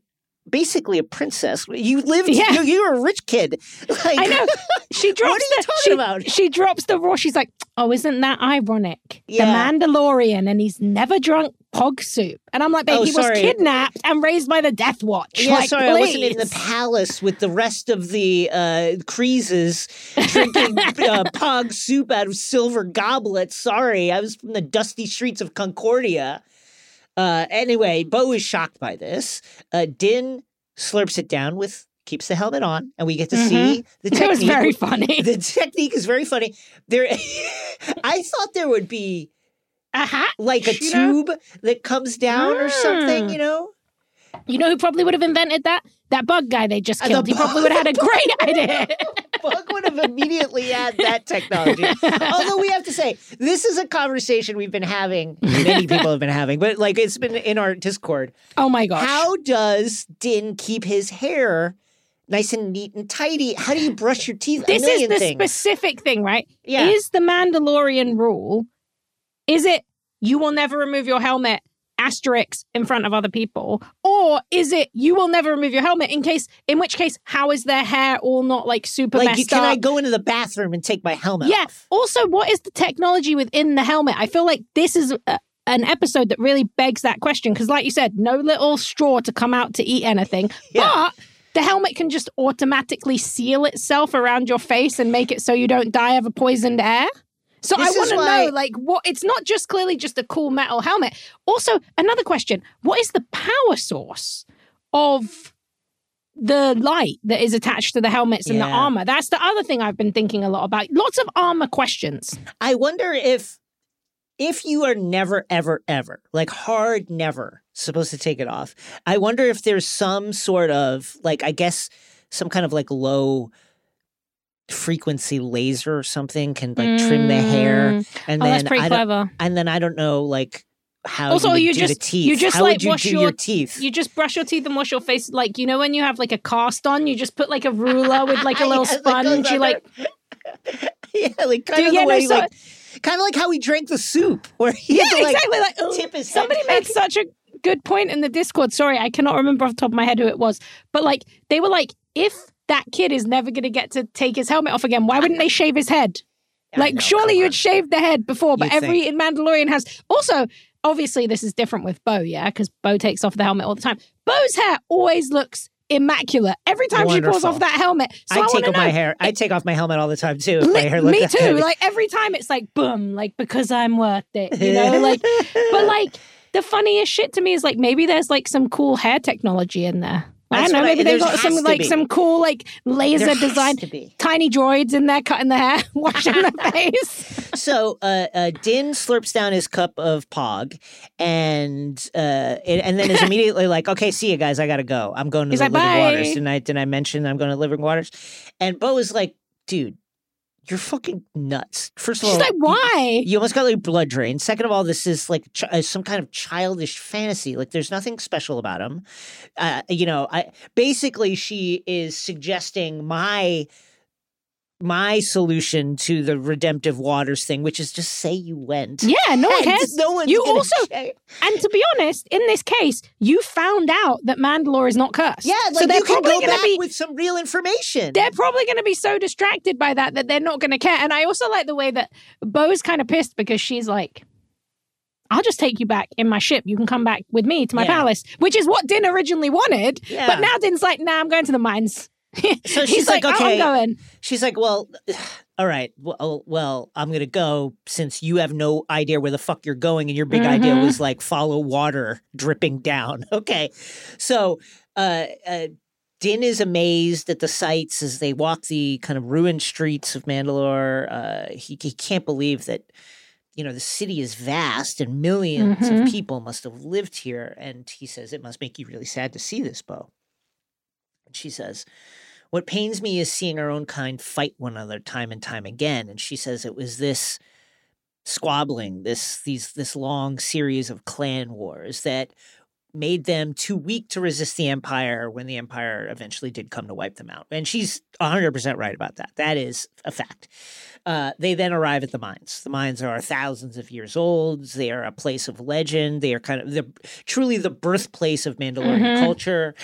basically a princess. You lived, Yeah. you, you were a rich kid. Like, I know. She drops What are you the, talking she, about? She drops the raw. She's like, oh, isn't that ironic? Yeah. The Mandalorian, and he's never drunk Pog Soup. And I'm like, babe, Oh, he was kidnapped and raised by the Death Watch. Yeah, like, sorry, I wasn't in the palace with the rest of the uh, Kryzes drinking uh, pog soup out of silver goblets. Sorry, I was from the dusty streets of Concordia. Uh, anyway, Bo is shocked by this. Uh, Din slurps it down with keeps the helmet on, and we get to see the Mm-hmm. It was technique. very funny. The technique is very funny. There, I thought there would be a hat? like a know? tube that comes down or something. Mm. You know, You know who probably would have invented that? That bug guy they just Uh, the killed. He probably would have had a great idea. Bug would have immediately had that technology. Although we have to say, this is a conversation we've been having, many people have been having, but like it's been in our Discord. oh my gosh. How does Din keep his hair nice and neat and tidy? How do you brush your teeth? this is the things. specific thing, right? Yeah. Is the Mandalorian rule, is it you will never remove your helmet, asterisk in front of other people? Or is it you will never remove your helmet in case, in which case, how is their hair all not like super like, messed can up? I go into the bathroom and take my helmet Yeah. off? Also, what is the technology within the helmet? I feel like this is a, an episode that really begs that question because, like you said, no little straw to come out to eat anything. Yeah. But the helmet can just automatically seal itself around your face and make it so you don't die of a poisoned air. So This I want to why- know, like, what? It's not just clearly just a cool metal helmet. Also, another question: What is the power source of the light that is attached to the helmets and the armor? That's the other thing I've been thinking a lot about. Lots of armor questions. I wonder if if you are never ever ever like hard never supposed to take it off. I wonder if there's some sort of like I guess some kind of like low frequency laser or something can like trim the hair mm. and Oh, then that's pretty I don't, clever. and then I don't know like how Also, you, you do just- you just, how like, you wash do your- your teeth? You just brush your teeth and wash your face, like you know when you have like a cast on. You just put like a ruler with like a little Yeah, sponge. You like yeah, like kind Do- of yeah, the no, way so- like kind of like how we drank the soup where he yeah, had to, like, exactly. Like tip his somebody made such a good point in the Discord. Sorry, I cannot remember off the top of my head who it was, but like they were like, if that kid is never going to get to take his helmet off again, why wouldn't they shave his head? I Like, know, surely you'd shave the head before, but You'd every Mandalorian has. Also, obviously, this is different with Bo, yeah, because Bo takes off the helmet all the time. Bo's hair always looks immaculate every time she pulls off that helmet. So I, I take off my know, hair. I take off my helmet all the time too. If my hair me too. good. Like every time it's like boom, like because I'm worth it, you know. Like, but like the funniest shit to me is like maybe there's like some cool hair technology in there. I don't know. what I- Maybe they've got some like be. some cool like laser design, tiny droids in there cutting the hair, washing the face. So uh, uh, Din slurps down his cup of pog, and uh, it, and then is immediately like, "Okay, see you guys. I gotta go. I'm going to He's the like, Living "Bye." Waters." Didn't I? Did I mention I'm going to Living Waters? And Bo is like, "Dude, you're fucking nuts. First of She's all, like, why? You almost got like blood drained. Second of all, this is like ch- uh, some kind of childish fantasy. Like there's nothing special about him. Uh, you know, I basically she is suggesting my my solution to the redemptive waters thing, which is just say you went. Yeah, no one cares. No one's You also- check. And to be honest, in this case, you found out that Mandalore is not cursed. yeah, so they're you can probably go gonna back be with some real information. they're probably going to be so distracted by that that they're not going to care. And I also like the way that Bo's kind of pissed because she's like, I'll just take you back in my ship. You can come back with me to my Yeah. palace, which is what Din originally wanted. Yeah. But now Din's like, nah, I'm going to the mines. So He's she's like, "Oh, okay." I'm going. She's like, well, all right, well, well, I'm gonna go since you have no idea where the fuck you're going, and your big idea Mhm. was like follow water dripping down. Okay, so uh, uh, Din is amazed at the sights as they walk the kind of ruined streets of Mandalore. Uh, he he can't believe that. You know, the city is vast and 1000000s Mhm. of people must have lived here. And he says, It must make you really sad to see this, Bo. And she says, what pains me is seeing our own kind fight one another time and time again. And she says it was this squabbling, this these this long series of clan wars that made them too weak to resist the empire when the empire eventually did come to wipe them out. And she's 100% right about that. That is a fact. Uh, they then arrive at the mines. The mines are thousands of years old. They are a place of legend. They are kind of the truly the birthplace of Mandalorian Mhm. culture.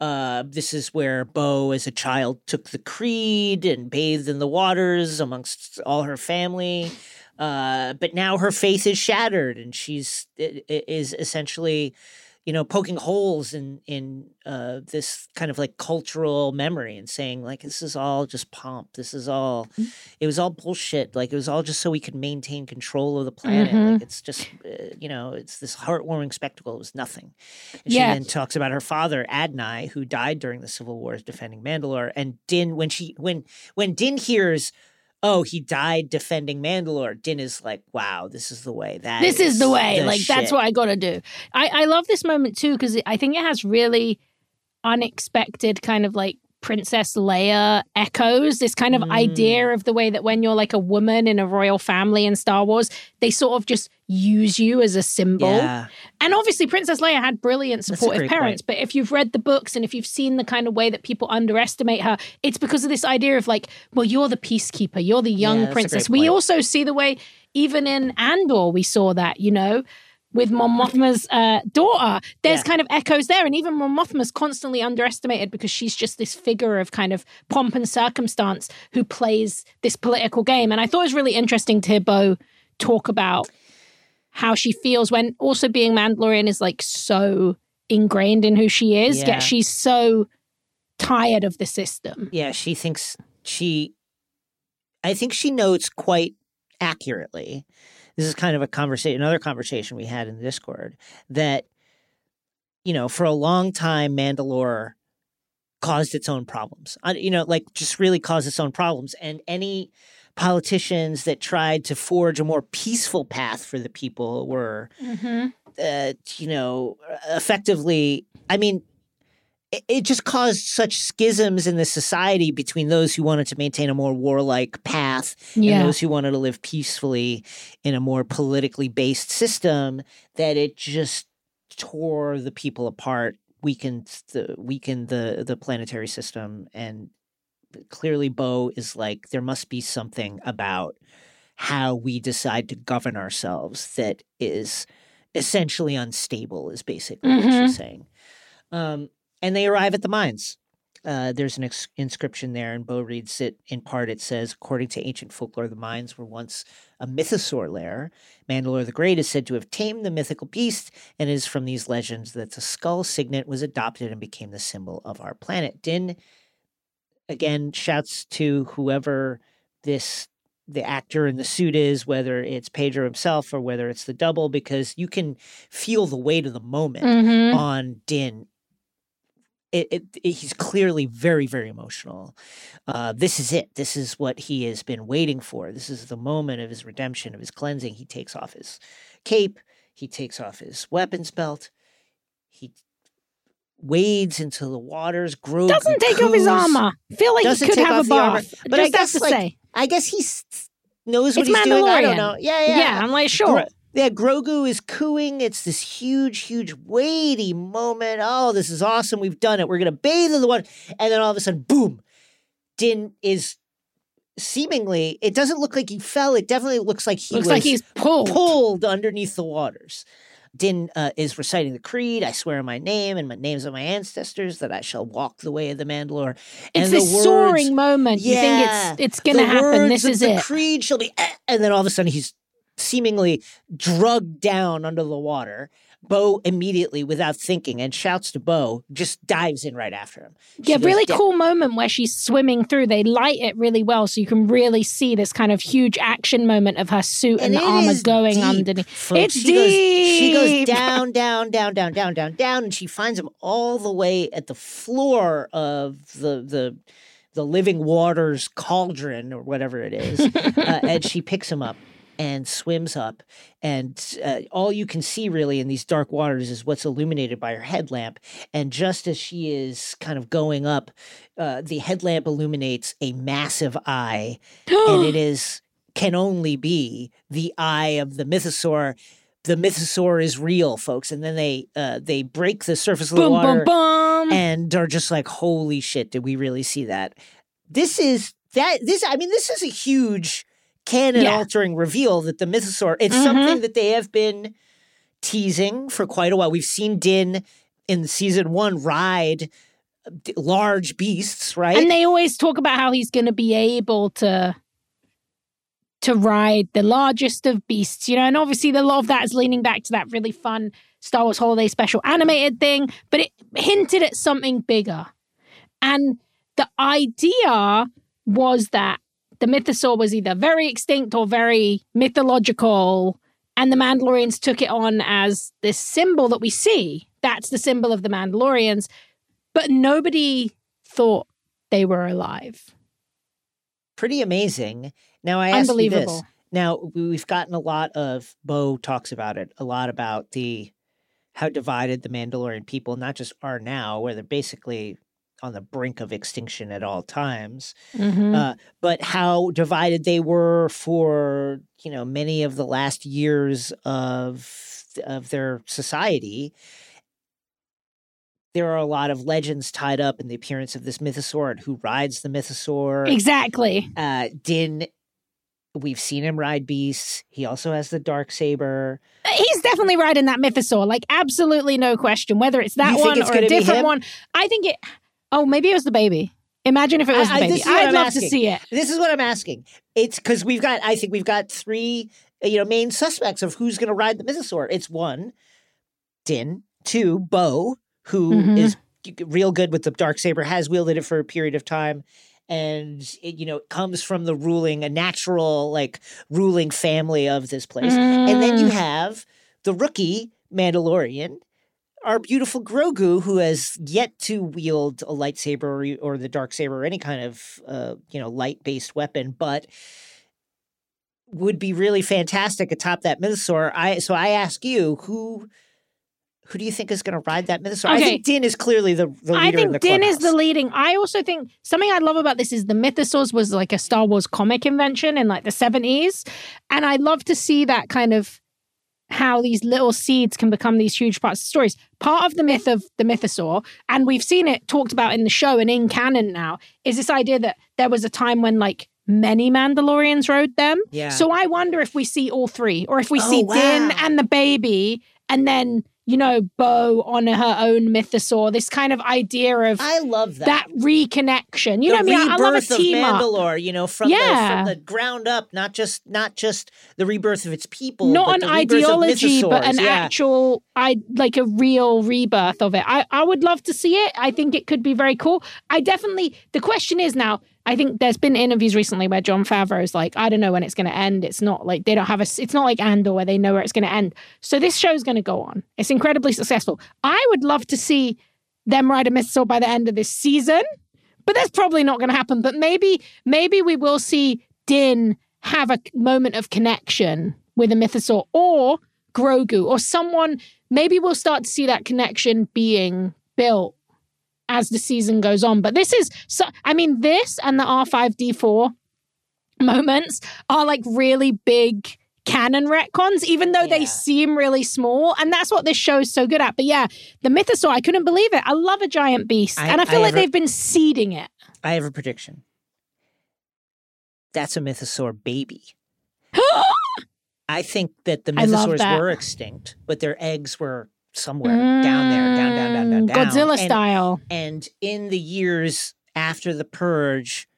Uh, this is where Bo, as a child, took the creed and bathed in the waters amongst all her family. Uh, but now her faith is shattered, and she's is essentially, you know, poking holes in in uh, this kind of like cultural memory and saying like this is all just pomp. This is all, Mm. it was all bullshit. Like it was all just so we could maintain control of the planet. Mhm. Like it's just, uh, you know, it's this heartwarming spectacle. It was nothing. And Yeah. she then talks about her father Adonai, who died during the civil wars defending Mandalore. And Din, when she when when Din hears, oh, he died defending Mandalore, Din is like, wow, this is the way. That this is the way. the like that's what I got to do. I I love this moment too because I think it has really unexpected kind of like Princess Leia echoes. This kind of Mm. idea of the way that when you're like a woman in a royal family in Star Wars, they sort of just use you as a symbol. Yeah, And obviously, Princess Leia had brilliant supportive parents. But if you've read the books and if you've seen the kind of way that people underestimate her, it's because of this idea of like, well, you're the peacekeeper, you're the young Yeah, princess. We also see the way, even in Andor, we saw that, you know. With Mon Mothma's uh, daughter, there's Yeah. kind of echoes there, and even Mon Mothma's constantly underestimated because she's just this figure of kind of pomp and circumstance who plays this political game. And I thought it was really interesting to hear Bo talk about how she feels when also being Mandalorian is like so ingrained in who she is, Yeah. yet she's so tired of the system. yeah. She thinks she, I think she notes quite accurately. This is kind of a conversation, another conversation we had in Discord that, you know, for a long time, Mandalore caused its own problems. You know, like just really caused its own problems. And any politicians that tried to forge a more peaceful path for the people were, Mm-hmm. uh, you know, effectively, I mean, it, it just caused such schisms in the society between those who wanted to maintain a more warlike path and those who wanted to live peacefully in a more politically based system that it just tore the people apart, weakened the weakened the the planetary system, and clearly Bo is like there must be something about how we decide to govern ourselves that is essentially unstable is basically what Mhm. she's saying. Um, and they arrive at the mines. Uh, there's an ex- inscription there, and Bo reads it in part. It says, according to ancient folklore, the mines were once a mythosaur lair. Mandalore the Great is said to have tamed the mythical beast, and it is from these legends that the skull signet was adopted and became the symbol of our planet. Din again shouts to whoever this the actor in the suit is, whether it's Pedro himself or whether it's the double, because you can feel the weight of the moment Mhm. on Din. It, it, it- he's clearly very, very emotional. Uh, this is it. This is what he has been waiting for. This is the moment of his redemption, of his cleansing. He takes off his cape. He takes off his weapons belt. He wades into the waters. Grogu Doesn't take off his armor. Feel like Doesn't he could have a bath. But I Just have guess, to like, say. I guess he knows what It's he's doing. I don't know. Yeah, yeah. Yeah, I'm like, sure. Yeah, Grogu is cooing. It's this huge, huge, weighty moment. Oh, this is awesome. We've done it. We're going to bathe in the water. And then all of a sudden, boom, Din is seemingly, it doesn't look like he fell. It definitely looks like he Looks was like he's pulled. pulled underneath the waters. Din uh, is reciting the creed. I swear in my name and my names of my ancestors that I shall walk the way of the Mandalore. It's and this the words, soaring moment. You think it's it's gonna happen. This is the it. creed shall be, eh, and then all of a sudden he's seemingly drugged down under the water. Bo immediately, without thinking, and shouts to Bo, just dives in right after him. She Yeah, really down- cool moment where she's swimming through. They light it really well, so you can really see this kind of huge action moment of her suit and, And the armor going deep, underneath. folks. It's she Goes, she goes down, down, down, down, down, down, down, and she finds him all the way at the floor of the the the living waters cauldron or whatever it is, uh, and she picks him up and swims up, and uh, all you can see really in these dark waters is what's illuminated by her headlamp. And just as she is kind of going up, uh, the headlamp illuminates a massive eye and it is can only be the eye of the mythosaur. The mythosaur is real, folks. And then they uh, they break the surface of the boom, water boom, boom. and are just like, "Holy shit! Did we really see that?" This is that. This I mean, this is a huge canon altering reveal that the mythosaur. It's Mhm. something that they have been teasing for quite a while. We've seen Din in season one ride large beasts, right? And they always talk about how he's going to be able to to ride the largest of beasts, you know, and obviously a lot of that is leaning back to that really fun Star Wars Holiday Special animated thing, but it hinted at something bigger. And the idea was that the mythosaur was either very extinct or very mythological, and the Mandalorians took it on as this symbol that we see. That's the symbol of the Mandalorians, but nobody thought they were alive. Pretty amazing. Now I ask you this. Unbelievable. Now we've gotten a lot of Bo talks about it a lot about the how divided the Mandalorian people not just are now, where they're basically on the brink of extinction at all times, Mhm. uh, but how divided they were for you know many of the last years of of their society. There are a lot of legends tied up in the appearance of this mythosaur and who rides the mythosaur. exactly. Uh, Din, we've seen him ride beasts. He also has the dark saber. He's definitely riding that mythosaur, like absolutely no question. Whether it's that one it's or a different one, I think it. Oh, maybe it was the baby. Imagine if it was I- the baby. is I'd I'm love asking. to see it. This is what I'm asking. It's because we've got. I think we've got three. You know, main suspects of who's going to ride the mythosaur. It's one, Din. Two, Bo, who is Mhm. real good with the dark saber, has wielded it for a period of time. And it, you know, it comes from the ruling, a natural like ruling family of this place. And then you Mm. have the rookie Mandalorian, our beautiful Grogu, who has yet to wield a lightsaber or, or the dark saber or any kind of uh, you know light based weapon, but would be really fantastic atop that mythosaur. I so I ask you who. Who do you think is going to ride that mythosaur? I think Din is clearly the, the leader I in think the Din is the leading. I also think something I love about this is the mythosaurs was like a Star Wars comic invention in like the 70s. And I love to see that kind of how these little seeds can become these huge parts of stories. Part of the myth of the mythosaur, and we've seen it talked about in the show and in canon now, is this idea that there was a time when like many Mandalorians rode them. Yeah. So I wonder if we see all three, or if we Oh, see Din and the baby, and then you know Bo on her own mythosaur. This kind of idea of I love that. that reconnection. You the know what I mean? I I love a team of up. You know, from Yeah. the from the ground up, not just not just the rebirth of its people, Not but an the rebirth of ideology, but an yeah. actual, I like a real rebirth of it. I, I would love to see it. I think it could be very cool. I definitely. The question is now. I think there's been interviews recently where Jon Favreau's like, I don't know when it's going to end. It's not like they don't have a. It's not like Andor where they know where it's going to end. So this show's going to go on. It's incredibly successful. I would love to see them ride a mythosaur by the end of this season, but that's probably not going to happen. But maybe, maybe we will see Din have a moment of connection with a mythosaur or Grogu or someone. Maybe we'll start to see that connection being built as the season goes on. But this is, so, I mean, this and the R5D4 moments are like really big canon retcons, even though they seem really small. And that's what this show's so good at. But yeah, the mythosaur, I couldn't believe it. I love a giant beast. I- and I feel I like a- they've been seeding it. I have a prediction. That's a mythosaur baby. I think that the mythosaurs that. were extinct, but their eggs were somewhere down there, down, down, down, down, Mm, down. Godzilla And- style. And in the years after the purge,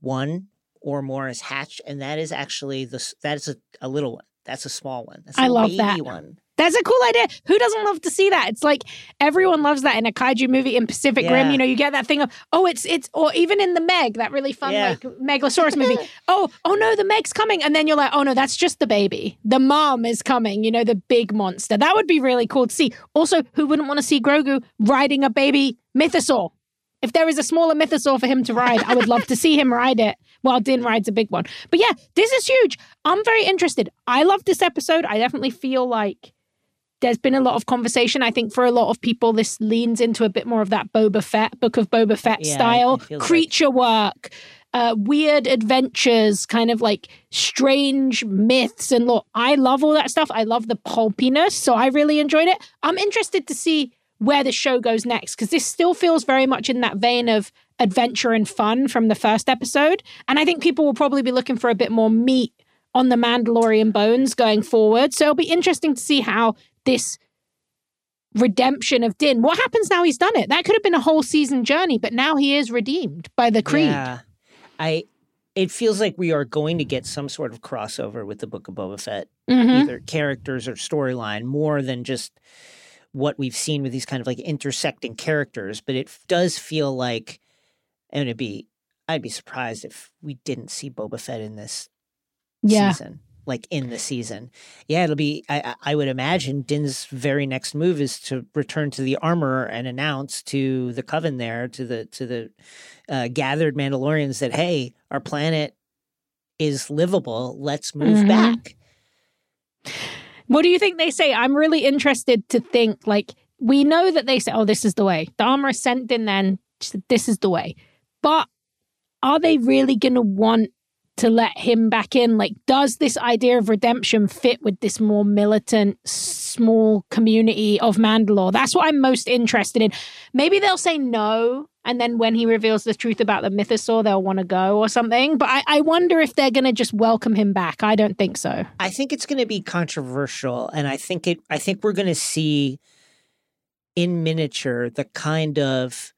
one or more is hatched, and that is actually the that is a, a little one. That's a small one. That's a I love baby that. one. That's a cool idea. Who doesn't love to see that? It's like everyone loves that in a kaiju movie in Pacific Rim. You know, you get that thing of, oh, it's it's or even in the Meg, that really fun Yeah. like Megalosaurus movie. Oh, oh no, the Meg's coming. And then you're like, oh no, that's just the baby. The mom is coming, you know, the big monster. That would be really cool to see. Also, who wouldn't want to see Grogu riding a baby mythosaur? If there is a smaller mythosaur for him to ride, I would love to see him ride it while Din rides a big one. But yeah, this is huge. I'm very interested. I love this episode. I definitely feel like there's been a lot of conversation. I think for a lot of people, this leans into a bit more of that Boba Fett, Book of Boba Fett Yeah, style, feels like- creature work, uh, weird adventures, kind of like strange myths and lore. I love all that stuff. I love the pulpiness. So I really enjoyed it. I'm interested to see where the show goes next because this still feels very much in that vein of adventure and fun from the first episode. And I think people will probably be looking for a bit more meat on the Mandalorian bones going forward. So it'll be interesting to see how this redemption of Din. What happens now he's done it? That could have been a whole season journey, but now he is redeemed by the Creed. Yeah. I it feels like we are going to get some sort of crossover with the Book of Boba Fett, Mhm. either characters or storyline, more than just what we've seen with these kind of like intersecting characters. But it does feel like, and it'd be, I'd be surprised if we didn't see Boba Fett in this Yeah. season, like in the season. Yeah, it'll be. I, I would imagine Din's very next move is to return to the armorer and announce to the coven there, to the to the uh, gathered Mandalorians that hey, our planet is livable. Let's move Mhm. back. What do you think they say? I'm really interested to think like we know that they say, "Oh, this is the way." The armor sent in then said, this is the way. But are they really going to want to let him back in? Like, does this idea of redemption fit with this more militant, small community of Mandalore? That's what I'm most interested in. Maybe they'll say no, and then when he reveals the truth about the mythosaur, they'll want to go or something. But I, I wonder if they're going to just welcome him back. I don't think so. I think it's going to be controversial, and I think it. I think we're going to see in miniature the kind of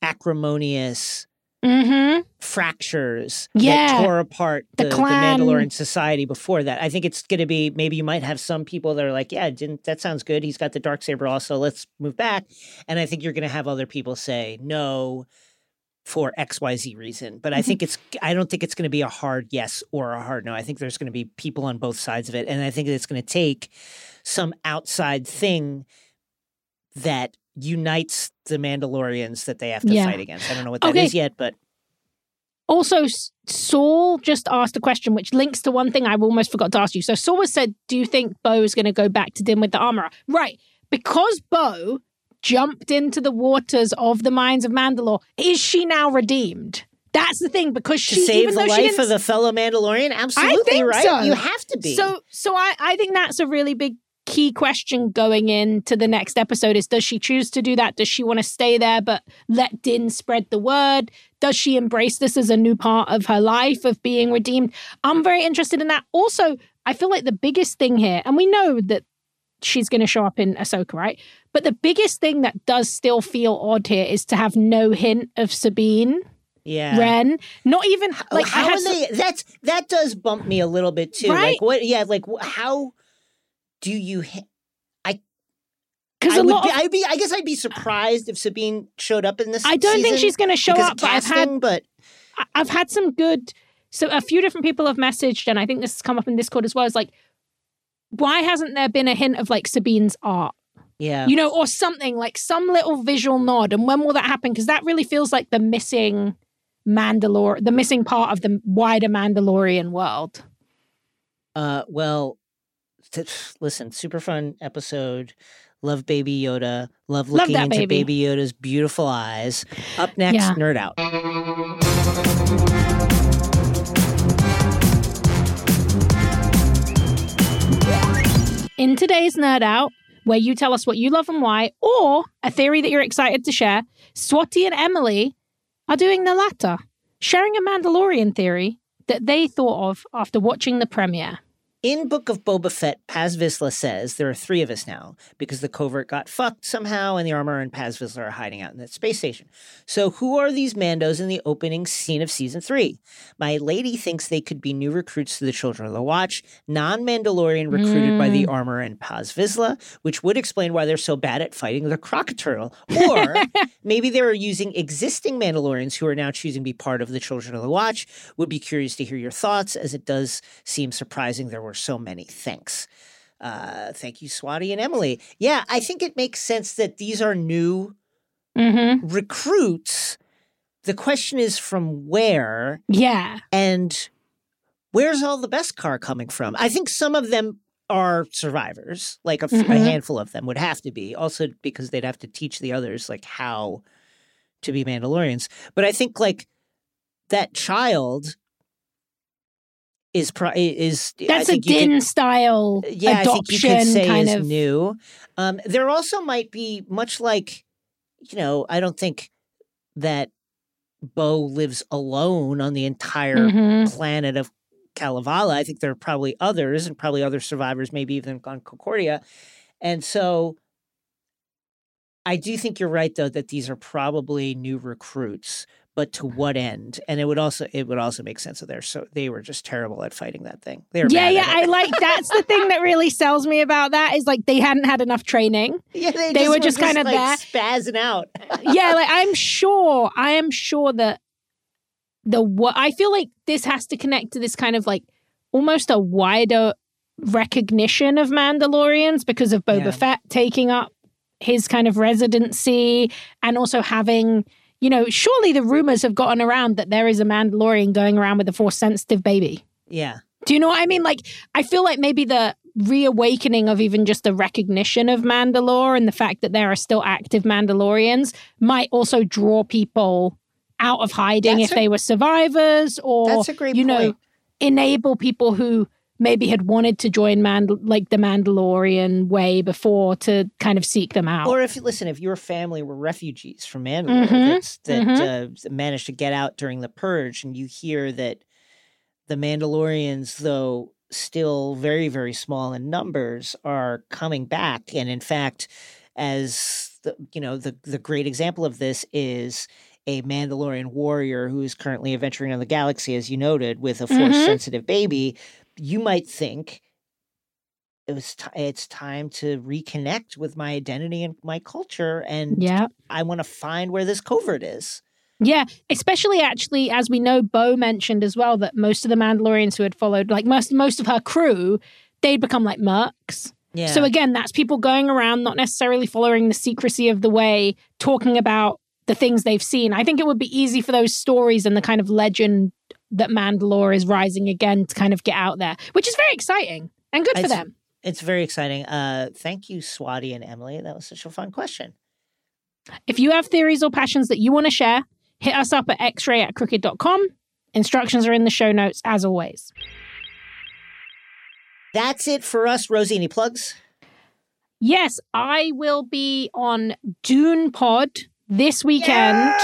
acrimonious Mm-hmm. fractures Yeah. that tore apart The the, the. Mandalorian society before that. I think it's going to be maybe you might have some people that are like, yeah, didn't that sounds good? He's got the dark saber also. Let's move back. And I think you're going to have other people say no for XYZ reason. But Mm-hmm. I think it's I don't think it's going to be a hard yes or a hard no. I think there's going to be people on both sides of it and I think it's going to take some outside thing that unites the Mandalorians that they have to Yeah. fight against. I don't know what that is Okay. yet, but Also, Saul just asked a question which links to one thing I almost forgot to ask you. So Saul was said, "Do you think Bo is going to go back to Din with the armor?" Right, because Bo jumped into the waters of the mines of Mandalore. Is she now redeemed? That's the thing because to she save even the life of the fellow Mandalorian? Absolutely right. so. You have to be. So, so I, I think that's a really big key question going into the next episode is does she choose to do that? Does she want to stay there but let Din spread the word? Does she embrace this as a new part of her life of being redeemed? I'm very interested in that. Also, I feel like the biggest thing here, and we know that she's going to show up in Ahsoka, right? But the biggest thing that does still feel odd here is to have no hint of Sabine yeah. Wren. Not even like I how had are some- they? That's that does bump me a little bit too. Right? Like what? Yeah. Like how do you? ha- because I a would lot be, of I'd be. I guess I'd be surprised if Sabine showed up in this. I don't think she's going to show up. But I've had but I- I've had some good. So a few different people have messaged, and I think this has come up in Discord as well. Is like, why hasn't there been a hint of like Sabine's art, yeah. you know, or something like some little visual nod? And when will that happen? Because that really feels like the missing Mandalore, the missing part of the wider Mandalorian world. Uh, well, t- listen, super fun episode. Love Baby Yoda. Love Love looking that into baby. Baby Yoda's beautiful eyes. Up next, Yeah. Nerd Out. In today's Nerd Out, where you tell us what you love and why, or a theory that you're excited to share, Swati and Emily are doing the latter, sharing a Mandalorian theory that they thought of after watching the premiere. In Book of Boba Fett, Paz Vizsla says there are three of us now because the covert got fucked somehow and the armor and Paz Vizsla are hiding out in that space station. So who are these Mandos in the opening scene of season three? My lady thinks they could be new recruits to the Children of the Watch, non-Mandalorian recruited by the hmm. armor and Paz Vizsla, which would explain why they're so bad at fighting the crocodile. Or maybe they were using existing Mandalorians who are now choosing to be part of the Children of the Watch. Would be curious to hear your thoughts, as it does seem surprising there were so many. Thanks. Uh, thank you, Swati and Emily. Yeah, I think it makes sense that these are new Mm-hmm. recruits. The question is from where Yeah. and where's all the beskar coming from? I think some of them are survivors, like a, f- a handful of them would have to be, also because they'd have to teach the others like how to be Mandalorians. But I think like that child is pro- is I That's a you could- Din style yeah, I think you adoption kind is of. new. Um, there also might be much like, you know, I don't think that Bo lives alone on the entire Mhm. planet of Kalevala. I think there are probably others, and probably other survivors, maybe even on Concordia. And so, I do think you're right though that these are probably new recruits, but to mm-hmm. what end? And it would also it would also make sense that they're so they were just terrible at fighting that thing. They were Yeah, yeah. I like that's the thing that really sells me about that is like they hadn't had enough training. yeah, they, they were just kinda like there. spazzing out. yeah, like I'm sure, I am sure that the what I feel like this has to connect to this kind of like almost a wider recognition of Mandalorians because of Boba Yeah. Fett taking up his kind of residency and also having, you know, surely the rumors have gotten around that there is a Mandalorian going around with a force sensitive baby. yeah. Do you know what I mean? Like, I feel like maybe the reawakening of even just the recognition of Mandalore and the fact that there are still active Mandalorians might also draw people out of hiding That's if a- they were survivors or, That's a great you know, point. enable people who maybe had wanted to join Mandal- like the Mandalorian way before to kind of seek them out. Or if listen, if your family were refugees from Mandalore Mhm, that's, that uh, managed to get out during the purge, and you hear that the Mandalorians, though still very very small in numbers, are coming back, and in fact, as the you know the the great example of this is. A Mandalorian warrior who is currently adventuring on the galaxy, as you noted, with a force Mhm. sensitive baby. You might think it was t- it's time to reconnect with my identity and my culture and yeah. i want to find where this covert is Yeah, especially actually, as we know, Bo mentioned as well that most of the Mandalorians who had followed, like most most of her crew, they'd become like mercs. yeah So again, that's people going around, not necessarily following the secrecy of the way, talking about the things they've seen. I think it would be easy for those stories and the kind of legend that Mandalore is rising again to kind of get out there, which is very exciting and good for It's- them. it's very exciting uh thank you swati and emily that was such a fun question If you have theories or passions that you want to share, hit us up at xray at crooked.com. Instructions are in the show notes as always. that's it for us rosie any plugs Yes, I will be on Dune Pod this weekend.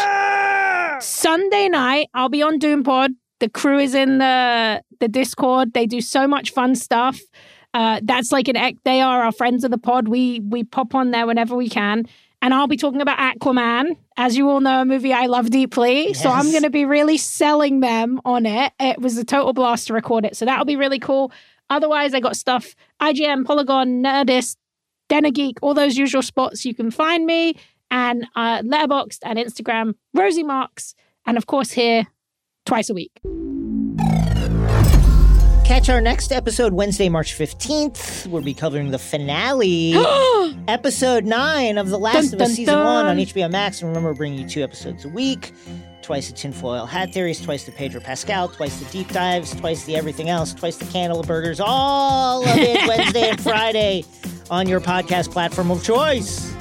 Sunday night, I'll be on Dune Pod. The crew is in the the Discord. They do so much fun stuff. Uh, that's like an they are our friends of the pod. We we pop on there whenever we can. And I'll be talking about Aquaman, as you all know, a movie I love deeply. So I'm going to be really selling them on it. It was a total blast to record it. So that'll be really cool. Otherwise, I got stuff IGN, Polygon, Nerdist, Geek, all those usual spots you can find me, and uh, Letterboxd and Instagram, Rosie Marks, and of course here twice a week. catch our next episode wednesday march 15th we'll be covering the finale. Episode 9 of the last Dun, of us dun, season 1 on hbo max. And remember we're bringing you two episodes a week. Twice the tinfoil hat theories twice the pedro pascal twice the deep dives twice the everything else twice the candle burgers. All of it wednesday and friday on your podcast platform of choice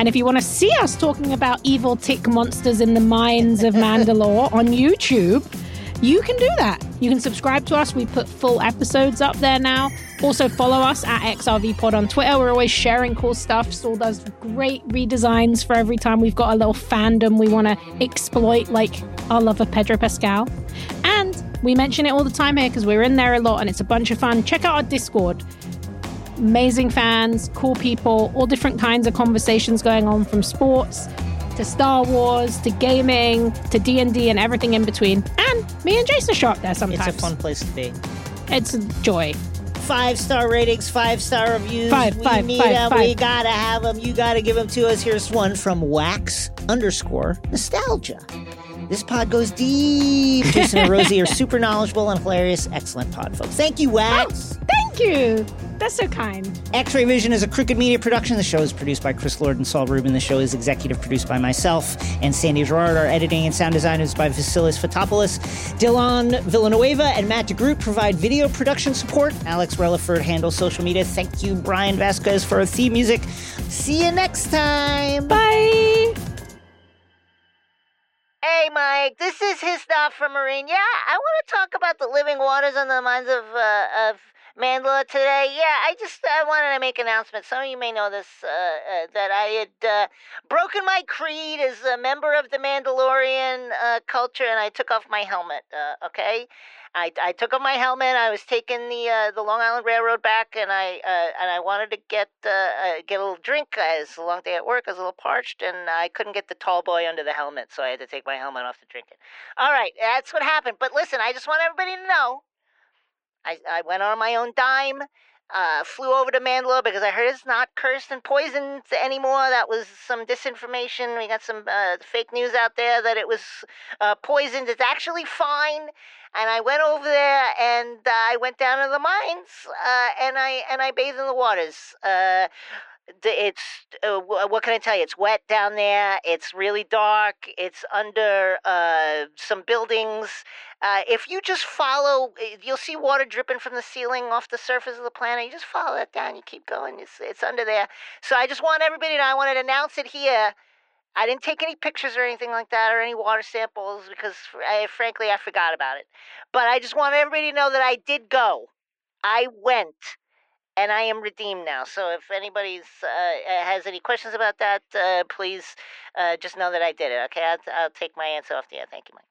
And if you want to see us talking about evil tick monsters in the mines of Mandalore on YouTube, you can do that. You can subscribe to us. We put full episodes up there now. Also, follow us at XRV Pod on Twitter. We're always sharing cool stuff. Saul does great redesigns for every time we've got a little fandom we want to exploit, like our love of Pedro Pascal. And we mention it all the time here because we're in there a lot and it's a bunch of fun. Check out our Discord amazing fans, cool people, all different kinds of conversations going on from sports to Star Wars to gaming to D&D and everything in between. And me and Jason show up there sometimes. it's a fun place to be It's a joy. five star ratings, five star reviews. Five, we five, need them. five. We gotta have them. You gotta give them to us. Here's one from Wax underscore Nostalgia. This pod goes deep. Jason and Rosie are super knowledgeable and hilarious. Excellent pod, folks. Thank you, Wax. Oh, thank you. That's so kind. X-Ray Vision is a Crooked Media production. The show is produced by Chris Lord and Saul Rubin. The show is executive produced by myself and Sandy Girard. Our editing and sound design is by Vasilis Fotopoulos. Dylan Villanueva and Matt DeGroot provide video production support. Alex Relaford handles social media. Thank you, Brian Vasquez, for our theme music. See you next time. Bye. Hey, Mike, this is his stuff from Marine. Yeah, I want to talk about the living waters on the minds of uh, of Mandalore today. Yeah, I just uh, wanted to make an announcement. Some of you may know this uh, uh, that I had uh, broken my creed as a member of the Mandalorian uh, culture, and I took off my helmet. Uh, okay, I, I took off my helmet. I was taking the uh, the Long Island Railroad back, and I uh, and I wanted to get uh, uh, get a little drink. It was a long day at work. I was a little parched, and I couldn't get the tall boy under the helmet, so I had to take my helmet off to drink it. All right, that's what happened. But listen, I just want everybody to know. I, I went on my own dime, uh, flew over to Mandalore because I heard it's not cursed and poisoned anymore. That was some disinformation. We got some uh, fake news out there that it was uh, poisoned. It's actually fine. And I went over there and uh, I went down to the mines uh, and I and I bathed in the waters. It's uh, what can I tell you? It's wet down there. It's really dark. It's under uh, some buildings. Uh, if you just follow, you'll see water dripping from the ceiling off the surface of the planet. You just follow that down. You keep going. It's it's under there. So I just want everybody to. I wanted to announce it here. I didn't take any pictures or anything like that or any water samples because, I, frankly, I forgot about it. But I just want everybody to know that I did go. I went and I am redeemed now. So if anybody's uh, uh, has any questions about that, uh, please uh, just know that I did it. Okay, I'll, I'll take my answer off the air. Thank you, Mike.